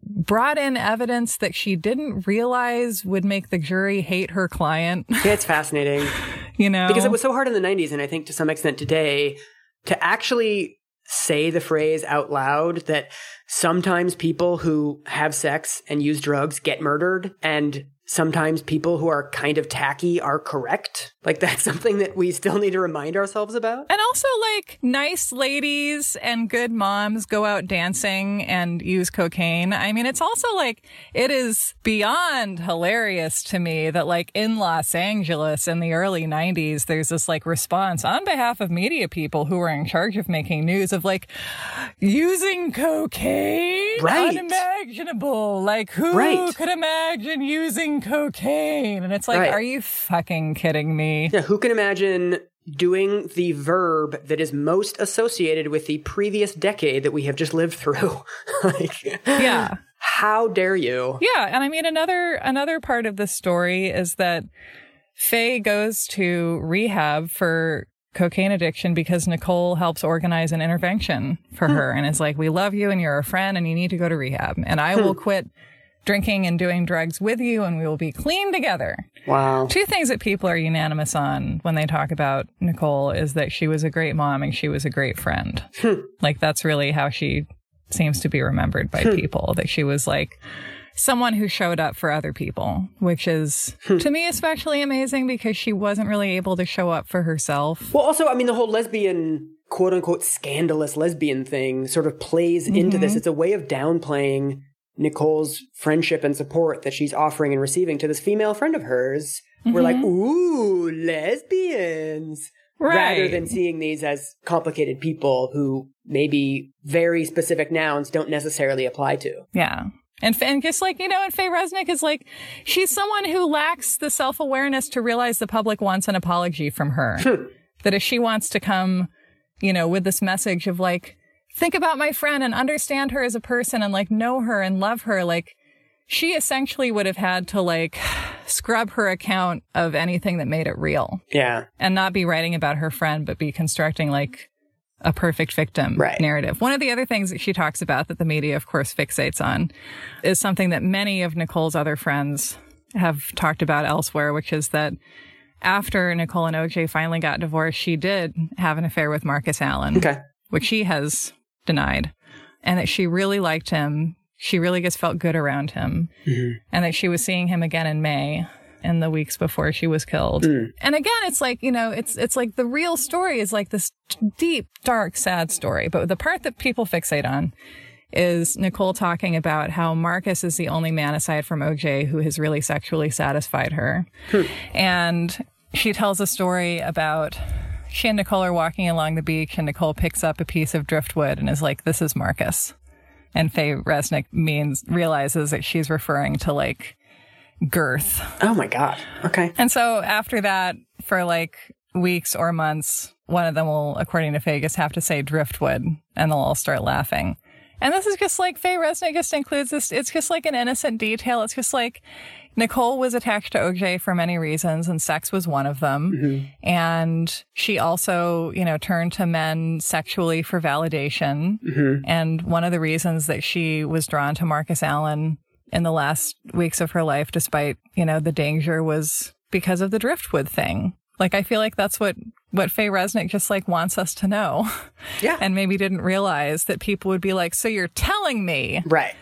brought in evidence that she didn't realize would make the jury hate her client. Yeah, it's fascinating. *laughs* you know, because it was so hard in the 90s, and I think to some extent today, to actually say the phrase out loud that sometimes people who have sex and use drugs get murdered and sometimes people who are kind of tacky are correct. Like that's *laughs* something that we still need to remind ourselves about. And also like nice ladies and good moms go out dancing and use cocaine. I mean, it's also like it is beyond hilarious to me that like in Los Angeles in the early 90s there's this like response on behalf of media people who were in charge of making news of like using cocaine right. unimaginable. Like who right. could imagine using cocaine. And it's like, right. are you fucking kidding me? Yeah, who can imagine doing the verb that is most associated with the previous decade that we have just lived through? *laughs* like, yeah. How dare you? Yeah, and I mean another another part of the story is that Faye goes to rehab for cocaine addiction because Nicole helps organize an intervention for hmm. her and is like, we love you and you're a friend and you need to go to rehab and I will hmm. quit drinking and doing drugs with you and we will be clean together. Wow. Two things that people are unanimous on when they talk about Nicole is that she was a great mom and she was a great friend. Hmm. like that's really how she seems to be remembered by hmm. people, that she was like someone who showed up for other people, which is hmm. to me especially amazing because she wasn't really able to show up for herself. Well, also, I mean, the whole lesbian, quote unquote, scandalous lesbian thing sort of plays into this. Mm-hmm. It's a way of downplaying Nicole's friendship and support that she's offering and receiving to this female friend of hers. We're like, mm-hmm. ooh, lesbians. Right. Rather than seeing these as complicated people who maybe very specific nouns don't necessarily apply to. Yeah. And, and just like, you know, and Faye Resnick is like, she's someone who lacks the self awareness to realize the public wants an apology from her. Hmm. that if she wants to come, you know, with this message of like, think about my friend and understand her as a person and like know her and love her, like, she essentially would have had to like scrub her account of anything that made it real Yeah. and not be writing about her friend, but be constructing like a perfect victim Right. narrative. One of the other things that she talks about that the media, of course, fixates on is something that many of Nicole's other friends have talked about elsewhere, which is that after Nicole and OJ finally got divorced, she did have an affair with Marcus Allen, Okay. which she has denied, and that she really liked him. She really just felt good around him, mm-hmm. and that she was seeing him again in May in the weeks before she was killed. Mm. And again, it's like, you know, it's it's like the real story is like this deep, dark, sad story. But the part that people fixate on is Nicole talking about how Marcus is the only man aside from OJ who has really sexually satisfied her. Hmm. And she tells a story about she and Nicole are walking along the beach and Nicole picks up a piece of driftwood and is like, This is Marcus. And Faye Resnick means realizes that she's referring to like girth. Oh my God. Okay. And so after that, for like weeks or months, one of them will, according to Faye, just have to say driftwood and they'll all start laughing. And this is just like Faye Resnick just includes this. It's just like an innocent detail. It's just like Nicole was attached to OJ for many reasons and sex was one of them. Mm-hmm. And she also, you know, turned to men sexually for validation. Mm-hmm. And one of the reasons that she was drawn to Marcus Allen in the last weeks of her life, despite, you know, the danger was because of the driftwood thing. Like, I feel like that's what, what Faye Resnick just like wants us to know. Yeah. *laughs* and maybe didn't realize that people would be like, so you're telling me right.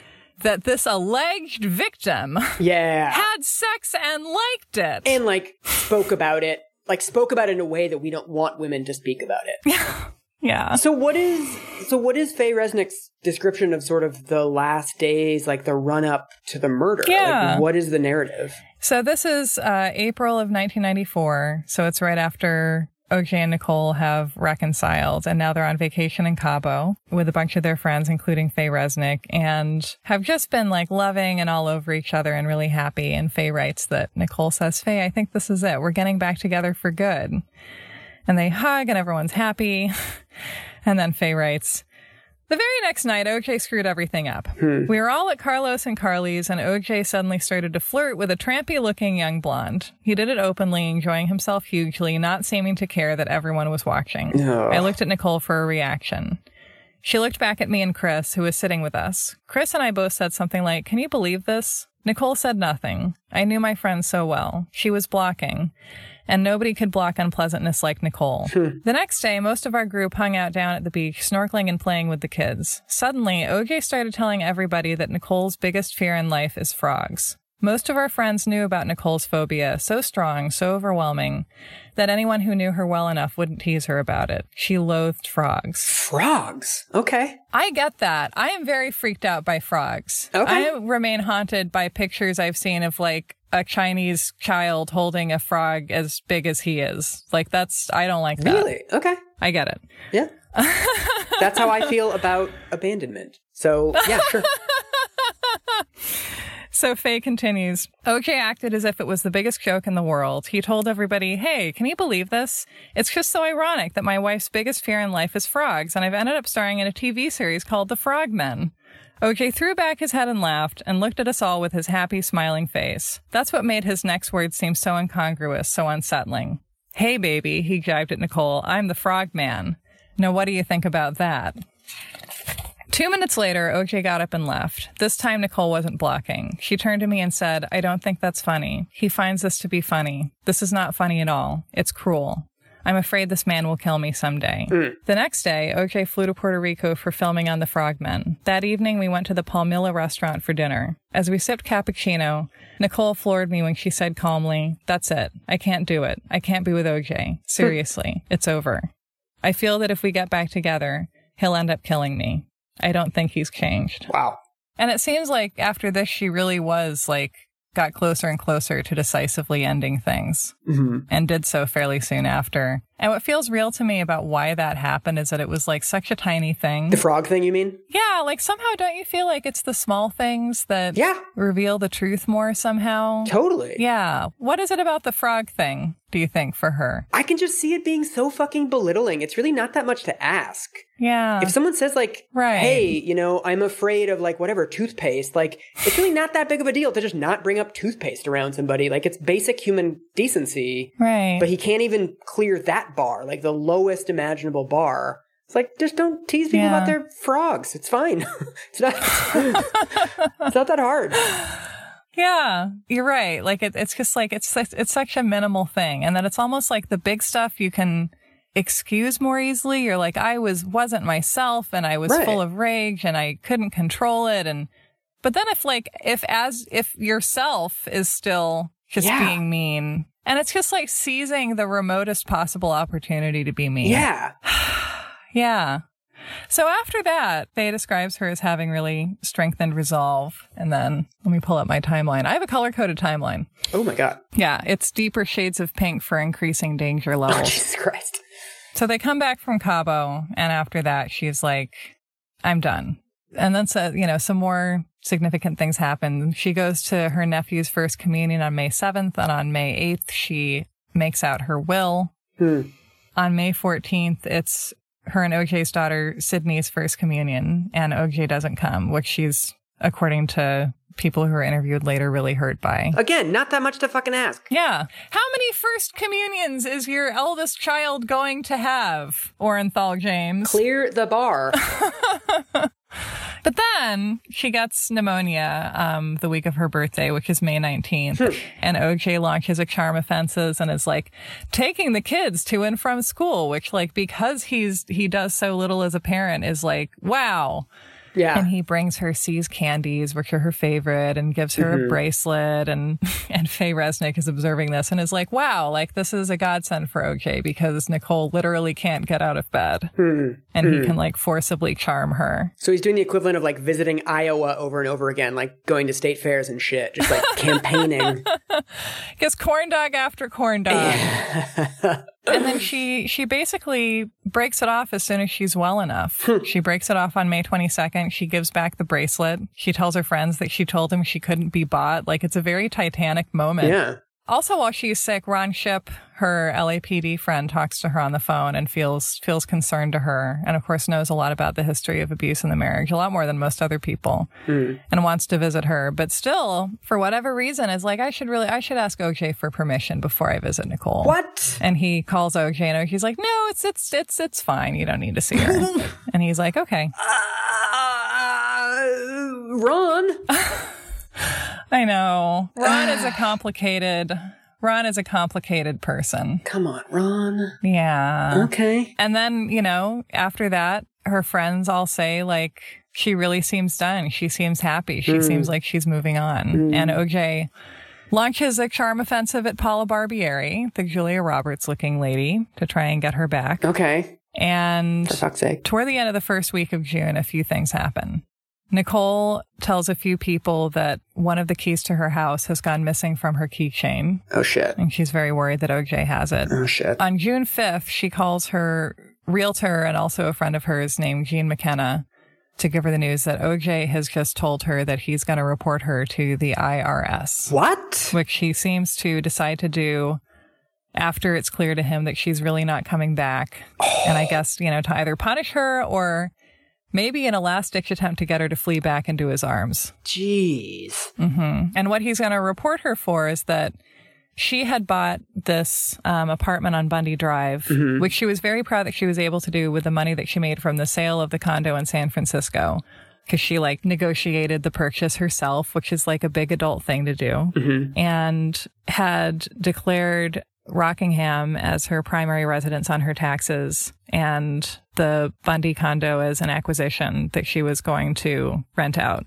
That this alleged victim Yeah. had sex and liked it. and like spoke about it, like spoke about it in a way that we don't want women to speak about it. *laughs* yeah. So what is so what is Faye Resnick's description of sort of the last days, like the run up to the murder? Yeah. Like, what is the narrative? So this is uh, April of 1994. So it's right after OJ and Nicole have reconciled, and now they're on vacation in Cabo with a bunch of their friends, including Faye Resnick, and have just been like loving and all over each other and really happy. And Faye writes that Nicole says, "Faye, I think this is it. We're getting back together for good." And they hug, and everyone's happy. *laughs* and then Faye writes. The very next night, OJ screwed everything up. Hmm. We were all at Carlos and Carly's, and OJ suddenly started to flirt with a trampy looking young blonde. He did it openly, enjoying himself hugely, not seeming to care that everyone was watching. Ugh. I looked at Nicole for a reaction. She looked back at me and Chris, who was sitting with us. Chris and I both said something like, Can you believe this? Nicole said nothing. I knew my friend so well. She was blocking. And nobody could block unpleasantness like Nicole. Hmm. the next day, most of our group hung out down at the beach, snorkeling and playing with the kids. Suddenly, OJ started telling everybody that Nicole's biggest fear in life is frogs. Most of our friends knew about Nicole's phobia, so strong, so overwhelming, that anyone who knew her well enough wouldn't tease her about it. She loathed frogs. Frogs. Okay. I get that. I am very freaked out by frogs. Okay. I remain haunted by pictures I've seen of like a Chinese child holding a frog as big as he is. Like that's I don't like that. Really? Okay. I get it. Yeah. That's how I feel about abandonment. So yeah, sure. *laughs* So Faye continues. OJ acted as if it was the biggest joke in the world. He told everybody, Hey, can you believe this? It's just so ironic that my wife's biggest fear in life is frogs, and I've ended up starring in a TV series called The Frogmen. OJ threw back his head and laughed and looked at us all with his happy, smiling face. That's what made his next words seem so incongruous, so unsettling. Hey, baby, he jibed at Nicole. I'm the frog man. Now, what do you think about that? Two minutes later, OJ got up and left. This time, Nicole wasn't blocking. She turned to me and said, I don't think that's funny. He finds this to be funny. This is not funny at all. It's cruel. I'm afraid this man will kill me someday. Hmm. The next day, OJ flew to Puerto Rico for filming on The Frogmen. That evening, we went to the Palmilla restaurant for dinner. As we sipped cappuccino, Nicole floored me when she said calmly, That's it. I can't do it. I can't be with OJ. Seriously, it's over. I feel that if we get back together, he'll end up killing me. I don't think he's changed. Wow. And it seems like after this, she really was like, got closer and closer to decisively ending things hmm and did so fairly soon after. And what feels real to me about why that happened is that it was like such a tiny thing. The frog thing, you mean? yeah, like somehow don't you feel like it's the small things that Yeah, reveal the truth more somehow? totally. Yeah. What is it about the frog thing, do you think, for her? I can just see it being so fucking belittling. It's really not that much to ask. Yeah. If someone says like, Right. "Hey, you know, I'm afraid of like whatever toothpaste," like it's really not that big of a deal to just not bring up toothpaste around somebody. Like it's basic human decency. right. But he can't even clear that bar, like the lowest imaginable bar. It's like just don't tease people Yeah. about their frogs. It's fine. *laughs* it's not. *laughs* it's not that hard. Yeah, you're right. Like it, it's just like it's such- it's such a minimal thing, and then it's almost like the big stuff you can excuse more easily. You're like, I was wasn't myself, and I was Right. full of rage, and I couldn't control it, and but then if like if as if yourself is still just Yeah. being mean, and it's just like seizing the remotest possible opportunity to be mean. Yeah. *sighs* Yeah. So after that, Faye describes her as having really strengthened resolve. And then let me pull up my timeline. I have a color coded timeline. Oh my god. Yeah, it's deeper shades of pink for increasing danger levels. Oh, levels. Jesus Christ. So they come back from Cabo, and after that, she's like, I'm done. And then, so, you know, some more significant things happen. She goes to her nephew's first communion on May 7th, and on May 8th, she makes out her will. Hmm. On May 14th, it's her and OJ's daughter Sydney's first communion, and OJ doesn't come, which she's, according to people who were interviewed later, really hurt by. Again, not that much to fucking ask. Yeah. How many first communions is your eldest child going to have, Orenthal James? Clear the bar. *laughs* *laughs* But then she gets pneumonia um, the week of her birthday, which is May 19th. and OJ launches a charm offenses and is like taking the kids to and from school, which like because he's he does so little as a parent is like, wow. Yeah. And he brings her See's Candies, which are her favorite, and gives her a mm-hmm. bracelet. And *laughs* and Faye Resnick is observing this and is like, "Wow, like this is a godsend for OJ because Nicole literally can't get out of bed, mm-hmm. and he mm-hmm. can like forcibly charm her." So he's doing the equivalent of like visiting Iowa over and over again, like going to state fairs and shit, just like campaigning. *laughs* Gets corn dog after corn dog, *laughs* and then she she basically breaks it off as soon as she's well enough. she breaks it off on May twenty second. She gives back the bracelet. She tells her friends that she told them she couldn't be bought. Like it's a very Titanic moment. Yeah. Also, while she's sick, Ron Shipp, her LAPD friend, talks to her on the phone and feels feels concerned to her, and of course knows a lot about the history of abuse in the marriage, a lot more than most other people, and wants to visit her. But still, for whatever reason, is like, I should really, I should ask OJ for permission before I visit Nicole. What? And he calls OJ, and he's like, No, it's it's it's it's fine. You don't need to see her. *laughs* and he's like, Okay. Uh, Ron. *laughs* I know. Ron is a *sighs* complicated. Ron is a complicated person. Come on, Ron. Yeah. Okay. And then, you know, after that, her friends all say, like, she really seems done. She seems happy. She mm. seems like she's moving on. Mm. And OJ launches a charm offensive at Paula Barbieri, the Julia Roberts looking lady, to try and get her back. Okay. And For fuck's sake. toward the end of the first week of June, a few things happen. Nicole tells a few people that one of the keys to her house has gone missing from her keychain, Oh shit. and she's very worried that OJ has it. Oh shit. On June 5th, she calls her realtor and also a friend of hers named Jean McKenna to give her the news that OJ has just told her that he's going to report her to the IRS, What? which he seems to decide to do after it's clear to him that she's really not coming back. And I *gasps* guess, you know, to either punish her or maybe in a last ditch attempt to get her to flee back into his arms. Jeez. hmm And what he's going to report her for is that she had bought this um, apartment on Bundy Drive, which she was very proud that she was able to do with the money that she made from the sale of the condo in San Francisco. Because she like negotiated the purchase herself, which is like a big adult thing to do, and had declared Rockingham as her primary residence on her taxes and the Bundy condo as an acquisition that she was going to rent out.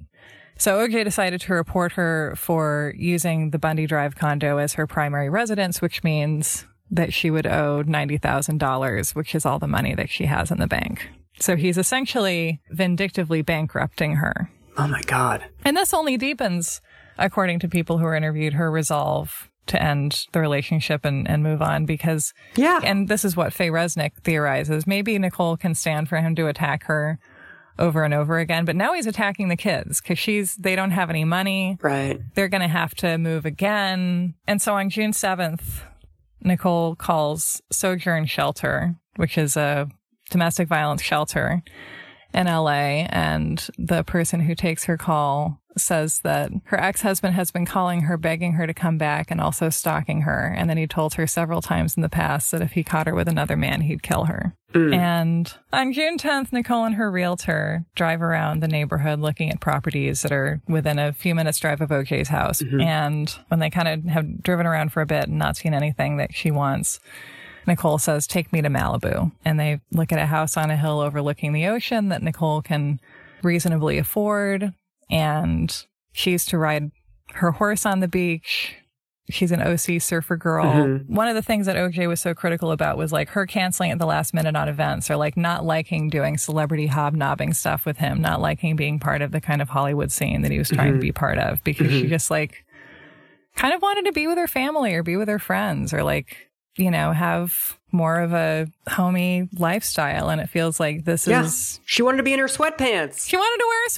So OJ decided to report her for using the Bundy Drive condo as her primary residence, which means that she would owe $90,000, which is all the money that she has in the bank. So he's essentially vindictively bankrupting her. Oh my God. And this only deepens, according to people who were interviewed, her resolve to end the relationship and, and move on because, Yeah. and this is what Faye Resnick theorizes. Maybe Nicole can stand for him to attack her over and over again, but now he's attacking the kids because she's, they don't have any money. right. They're going to have to move again. And so on June 7th, Nicole calls Sojourn Shelter, which is a domestic violence shelter in LA. And the person who takes her call says that her ex husband has been calling her, begging her to come back and also stalking her. And then he told her several times in the past that if he caught her with another man, he'd kill her. Hmm. And on June 10th, Nicole and her realtor drive around the neighborhood looking at properties that are within a few minutes drive of OJ's house. Mm-hmm. And when they kind of have driven around for a bit and not seen anything that she wants, Nicole says, Take me to Malibu. And they look at a house on a hill overlooking the ocean that Nicole can reasonably afford. And she used to ride her horse on the beach. She's an OC surfer girl. Mm-hmm. One of the things that OJ was so critical about was like her canceling at the last minute on events or like not liking doing celebrity hobnobbing stuff with him, not liking being part of the kind of Hollywood scene that he was trying to mm-hmm. be part of because she mm-hmm. just like kind of wanted to be with her family or be with her friends or like, you know, have more of a homey lifestyle. And it feels like this Yeah. is. She wanted to be in her sweatpants. She wanted to wear her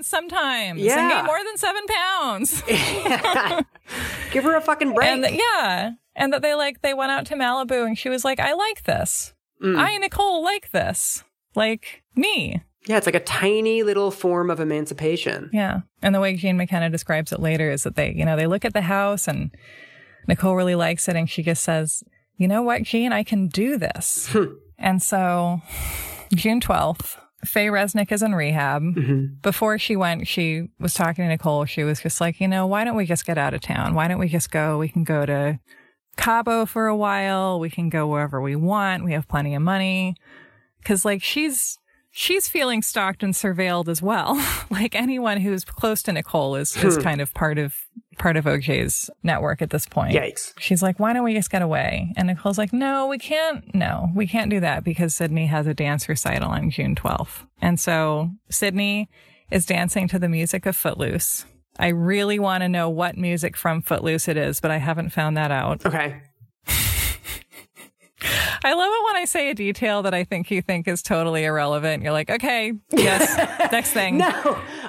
sweatpants sometimes and Yeah. gain more than seven pounds. *laughs* Give her a fucking break. and yeah. And that they like, they went out to Malibu and she was like, I like this. Mm. I, Nicole, like this. Like me. yeah, it's like a tiny little form of emancipation. Yeah. And the way Jean McKenna describes it later is that they, you know, they look at the house and Nicole really likes it and she just says, you know what, Jean, I can do this. Hmm. and so June 12th, Faye Resnick is in rehab. Mm-hmm. Before she went, she was talking to Nicole. She was just like, you know, why don't we just get out of town? Why don't we just go? We can go to Cabo for a while. We can go wherever we want. We have plenty of money. Cause like she's, she's feeling stalked and surveilled as well. *laughs* like anyone who's close to Nicole is, is hmm. kind of part of, part of OJ's network at this point. Yikes. She's like, why don't we just get away? And Nicole's like, no, we can't. No, we can't do that because Sydney has a dance recital on June 12th. And so Sydney is dancing to the music of Footloose. I really want to know what music from Footloose it is, but I haven't found that out. Okay. I love it when I say a detail that I think you think is totally irrelevant. You're like, okay, yes, *laughs* next thing. No,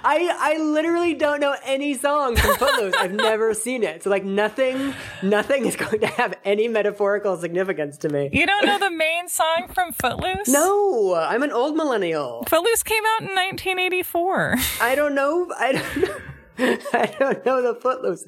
I I literally don't know any songs from Footloose. I've never seen it, so like nothing, nothing is going to have any metaphorical significance to me. You don't know the main song from Footloose? No, I'm an old millennial. Footloose came out in 1984. I don't know. I don't know. *laughs* I don't know the Footloose.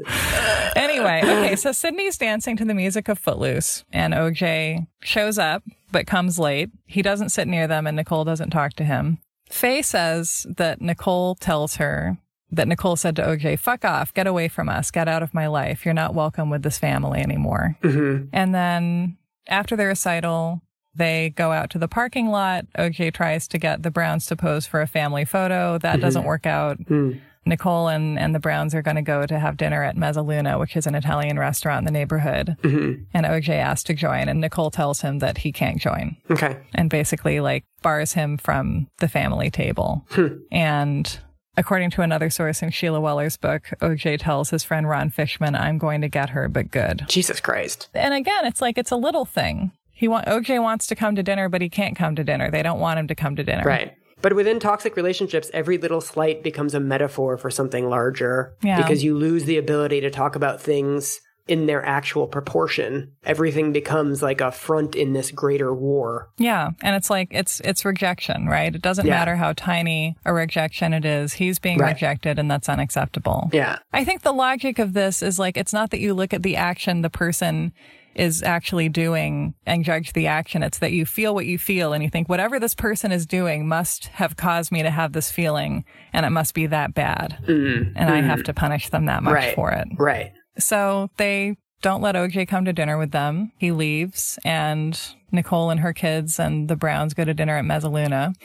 Anyway, *laughs* okay, so Sydney's dancing to the music of Footloose, and OJ shows up but comes late. He doesn't sit near them, and Nicole doesn't talk to him. Faye says that Nicole tells her that Nicole said to OJ, fuck off, get away from us, get out of my life. You're not welcome with this family anymore. Mm-hmm. And then after the recital, they go out to the parking lot. OJ tries to get the Browns to pose for a family photo. That mm-hmm. doesn't work out. Mm. Nicole and, and the Browns are going to go to have dinner at Mezzaluna, which is an Italian restaurant in the neighborhood. Mm-hmm. And OJ asks to join, and Nicole tells him that he can't join Okay. and basically like bars him from the family table. *laughs* Hmm. And according to another source in Sheila Weller's book, OJ tells his friend Ron Fishman, I'm going to get her, but good. Jesus Christ. And again, it's like it's a little thing. He want OJ wants to come to dinner, but he can't come to dinner. They don't want him to come to dinner. Right. But within toxic relationships, every little slight becomes a metaphor for something larger Yeah. because you lose the ability to talk about things in their actual proportion. Everything becomes like a front in this greater war. Yeah, and it's like it's it's rejection, right? It doesn't Yeah. matter how tiny a rejection it is. He's being Right. rejected and that's unacceptable. Yeah. I think the logic of this is like it's not that you look at the action the person is actually doing and judge the action. It's that you feel what you feel and you think whatever this person is doing must have caused me to have this feeling and it must be that bad. Mm-hmm. And I have mm-hmm. to punish them that much Right. for it. Right. So they don't let OJ come to dinner with them. He leaves and Nicole and her kids and the Browns go to dinner at Mezzaluna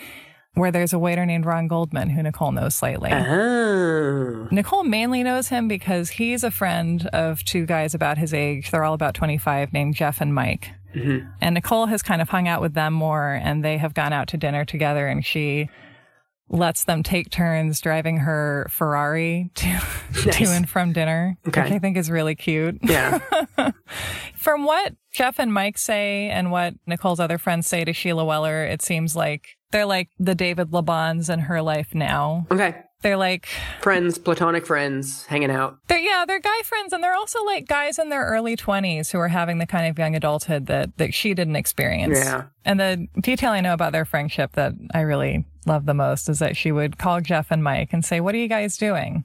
where there's a waiter named Ron Goldman who Nicole knows slightly. Oh. Nicole mainly knows him because he's a friend of two guys about his age. They're all about 25 named Jeff and Mike. Mm-hmm. And Nicole has kind of hung out with them more and they have gone out to dinner together and she lets them take turns driving her Ferrari *laughs* to, to and from dinner, Okay. which I think is really cute. Yeah. *laughs* From what Jeff and Mike say and what Nicole's other friends say to Sheila Weller, it seems like they're like the David LeBons in her life now. Okay. They're like Friends, platonic friends, hanging out. They're yeah, they're guy friends, and they're also like guys in their early twenties who are having the kind of young adulthood that that she didn't experience. Yeah. And the detail I know about their friendship that I really love the most is that she would call Jeff and Mike and say, "What are you guys doing?"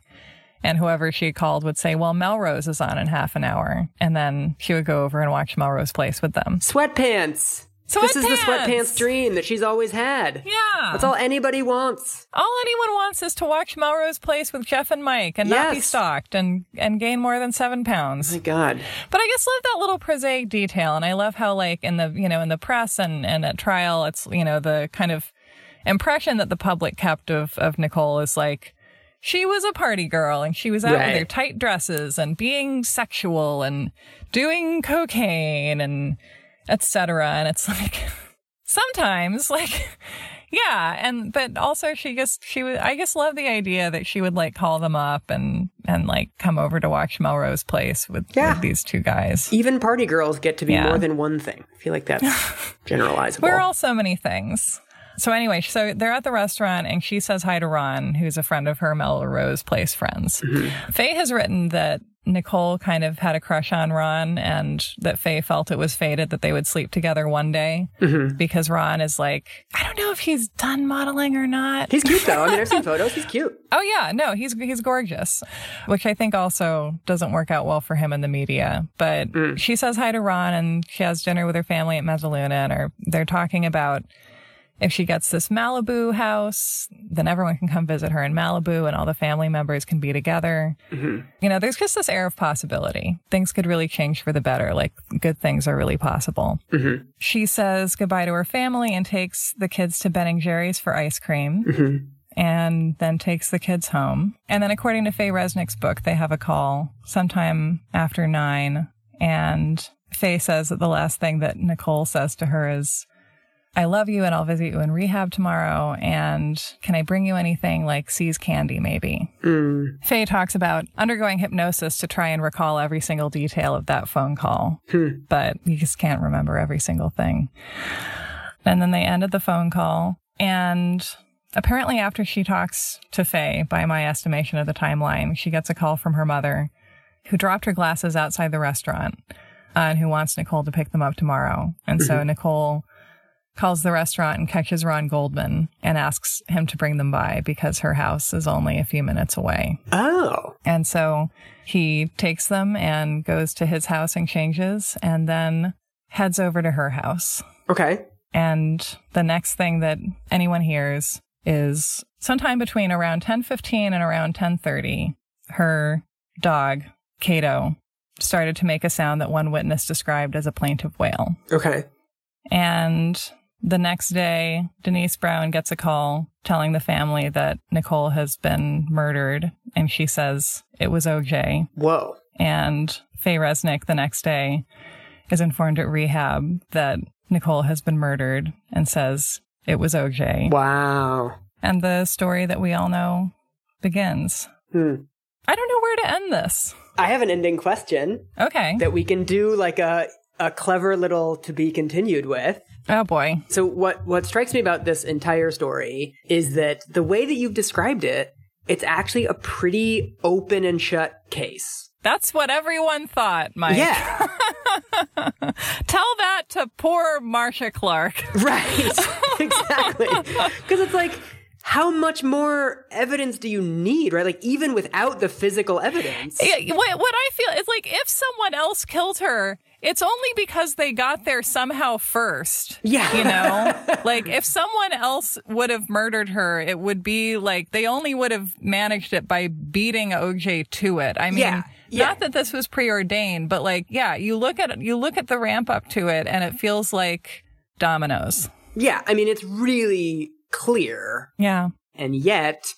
And whoever she called would say, "Well, Melrose is on in half an hour," and then she would go over and watch Melrose Place with them. Sweatpants. This is the Sweatpants! sweatpants dream that she's always had. Yeah, That's all anybody wants. All anyone wants is to watch Melrose Place with Jeff and Mike and not be Yes. stalked and and gain more than seven pounds. My God. But I just love that little prosaic detail, and I love how, like, in the you know in the press and and at trial, it's you know the kind of impression that the public kept of of Nicole is like she was a party girl and she was out Right. with her tight dresses and being sexual and doing cocaine and etc. And it's *laughs* like sometimes like. Yeah, and but also she just she would I just love the idea that she would like call them up and and like come over to watch Melrose Place with, Yeah. with these two guys. Even party girls get to be Yeah. more than one thing. I feel like that's *laughs* generalizable. We're all so many things. So anyway, so they're at the restaurant and she says hi to Ron, who's a friend of her Melrose Place friends. Mm-hmm. Faye has written that Nicole kind of had a crush on Ron and that Faye felt it was fated that they would sleep together one day mm-hmm. because Ron is like, I don't know if he's done modeling or not. He's cute though. I mean, I've seen *laughs* photos. He's cute. Oh yeah, no, he's he's gorgeous, which I think also doesn't work out well for him in the media. But mm. she says hi to Ron, and she has dinner with her family at Mezzaluna, and are they're talking about if she gets this Malibu house, then everyone can come visit her in Malibu, and all the family members can be together. Mm-hmm. You know, there's just this air of possibility. Things could really change for the better. Like good things are really possible. Mm-hmm. She says goodbye to her family and takes the kids to Ben and Jerry's for ice cream mm-hmm. and then takes the kids home. And then, according to Faye Resnick's book, they have a call sometime after nine. And Faye says that the last thing that Nicole says to her is, I love you and I'll visit you in rehab tomorrow. And can I bring you anything like See's candy, maybe? Hmm. Faye talks about undergoing hypnosis to try and recall every single detail of that phone call, hmm. but you just can't remember every single thing. And then they ended the phone call. And apparently, after she talks to Faye, by my estimation of the timeline, she gets a call from her mother who dropped her glasses outside the restaurant uh, and who wants Nicole to pick them up tomorrow. And so mm-hmm. Nicole calls the restaurant and catches Ron Goldman and asks him to bring them by because her house is only a few minutes away. Oh. And so he takes them and goes to his house and changes and then heads over to her house. Okay. And the next thing that anyone hears is sometime between around 10:15 and around 10:30, her dog, Kato, started to make a sound that one witness described as a plaintive wail. Okay. And the next day, Denise Brown gets a call telling the family that Nicole has been murdered. And she says it was OJ. Whoa. And Faye Resnick the next day is informed at rehab that Nicole has been murdered and says it was OJ. Wow. And the story that we all know begins. Hmm. I don't know where to end this. I have an ending question Okay. that we can do like a a clever little to be continued with. Oh boy. So what what strikes me about this entire story is that the way that you've described it, it's actually a pretty open and shut case. That's what everyone thought, Mike. Yeah. *laughs* Tell that to poor Marcia Clark. *laughs* right. *laughs* exactly. Because it's like, how much more evidence do you need, right? Like, even without the physical evidence. Yeah, what, what I feel is like if someone else killed her, it's only because they got there somehow first. Yeah. You know? *laughs* like if someone else would have murdered her, it would be like they only would have managed it by beating OJ to it. I mean, Yeah. Yeah. not that this was preordained, but like, yeah, you look at you look at the ramp up to it and it feels like dominoes. Yeah. I mean, it's really clear. Yeah. And yet,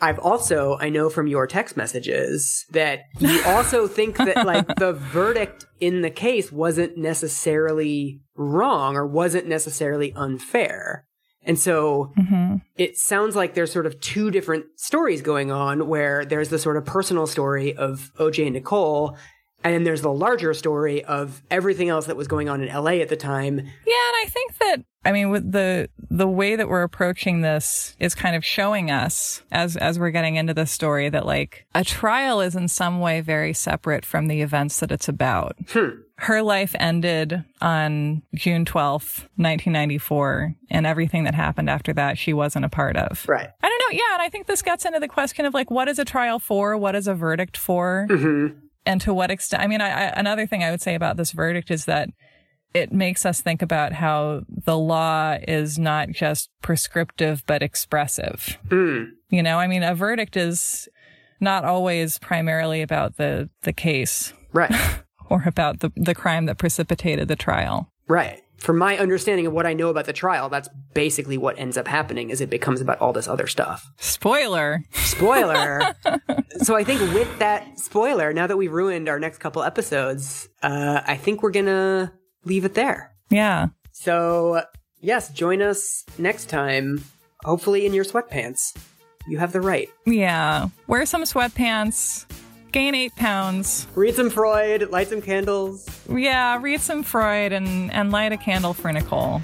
I've also, I know from your text messages that you *laughs* also think that like the verdict in the case wasn't necessarily wrong or wasn't necessarily unfair. And so hmm it sounds like there's sort of two different stories going on where there's the sort of personal story of OJ and Nicole. And then there's the larger story of everything else that was going on in LA at the time. Yeah, and I think that I mean with the the way that we're approaching this is kind of showing us as as we're getting into this story that like a trial is in some way very separate from the events that it's about. Her life ended on June 12th, 1994, and everything that happened after that she wasn't a part of. Right. I don't know. Yeah, and I think this gets into the question of like what is a trial for? What is a verdict for? Mm-hmm. And to what extent i mean I, I, another thing i would say about this verdict is that it makes us think about how the law is not just prescriptive but expressive Mm. you know i mean a verdict is not always primarily about the the case Right. *laughs* or about the the crime that precipitated the trial Right. From my understanding of what I know about the trial, that's basically what ends up happening is it becomes about all this other stuff. spoiler Spoiler. *laughs* so I think with that spoiler, now that we've ruined our next couple episodes, uh, I think we're gonna leave it there. yeah So yes, join us next time, hopefully in your sweatpants. You have the right. yeah wear some sweatpants gain eight pounds Read some Freud, light some candles. yeah read some freud and and light a candle for nicole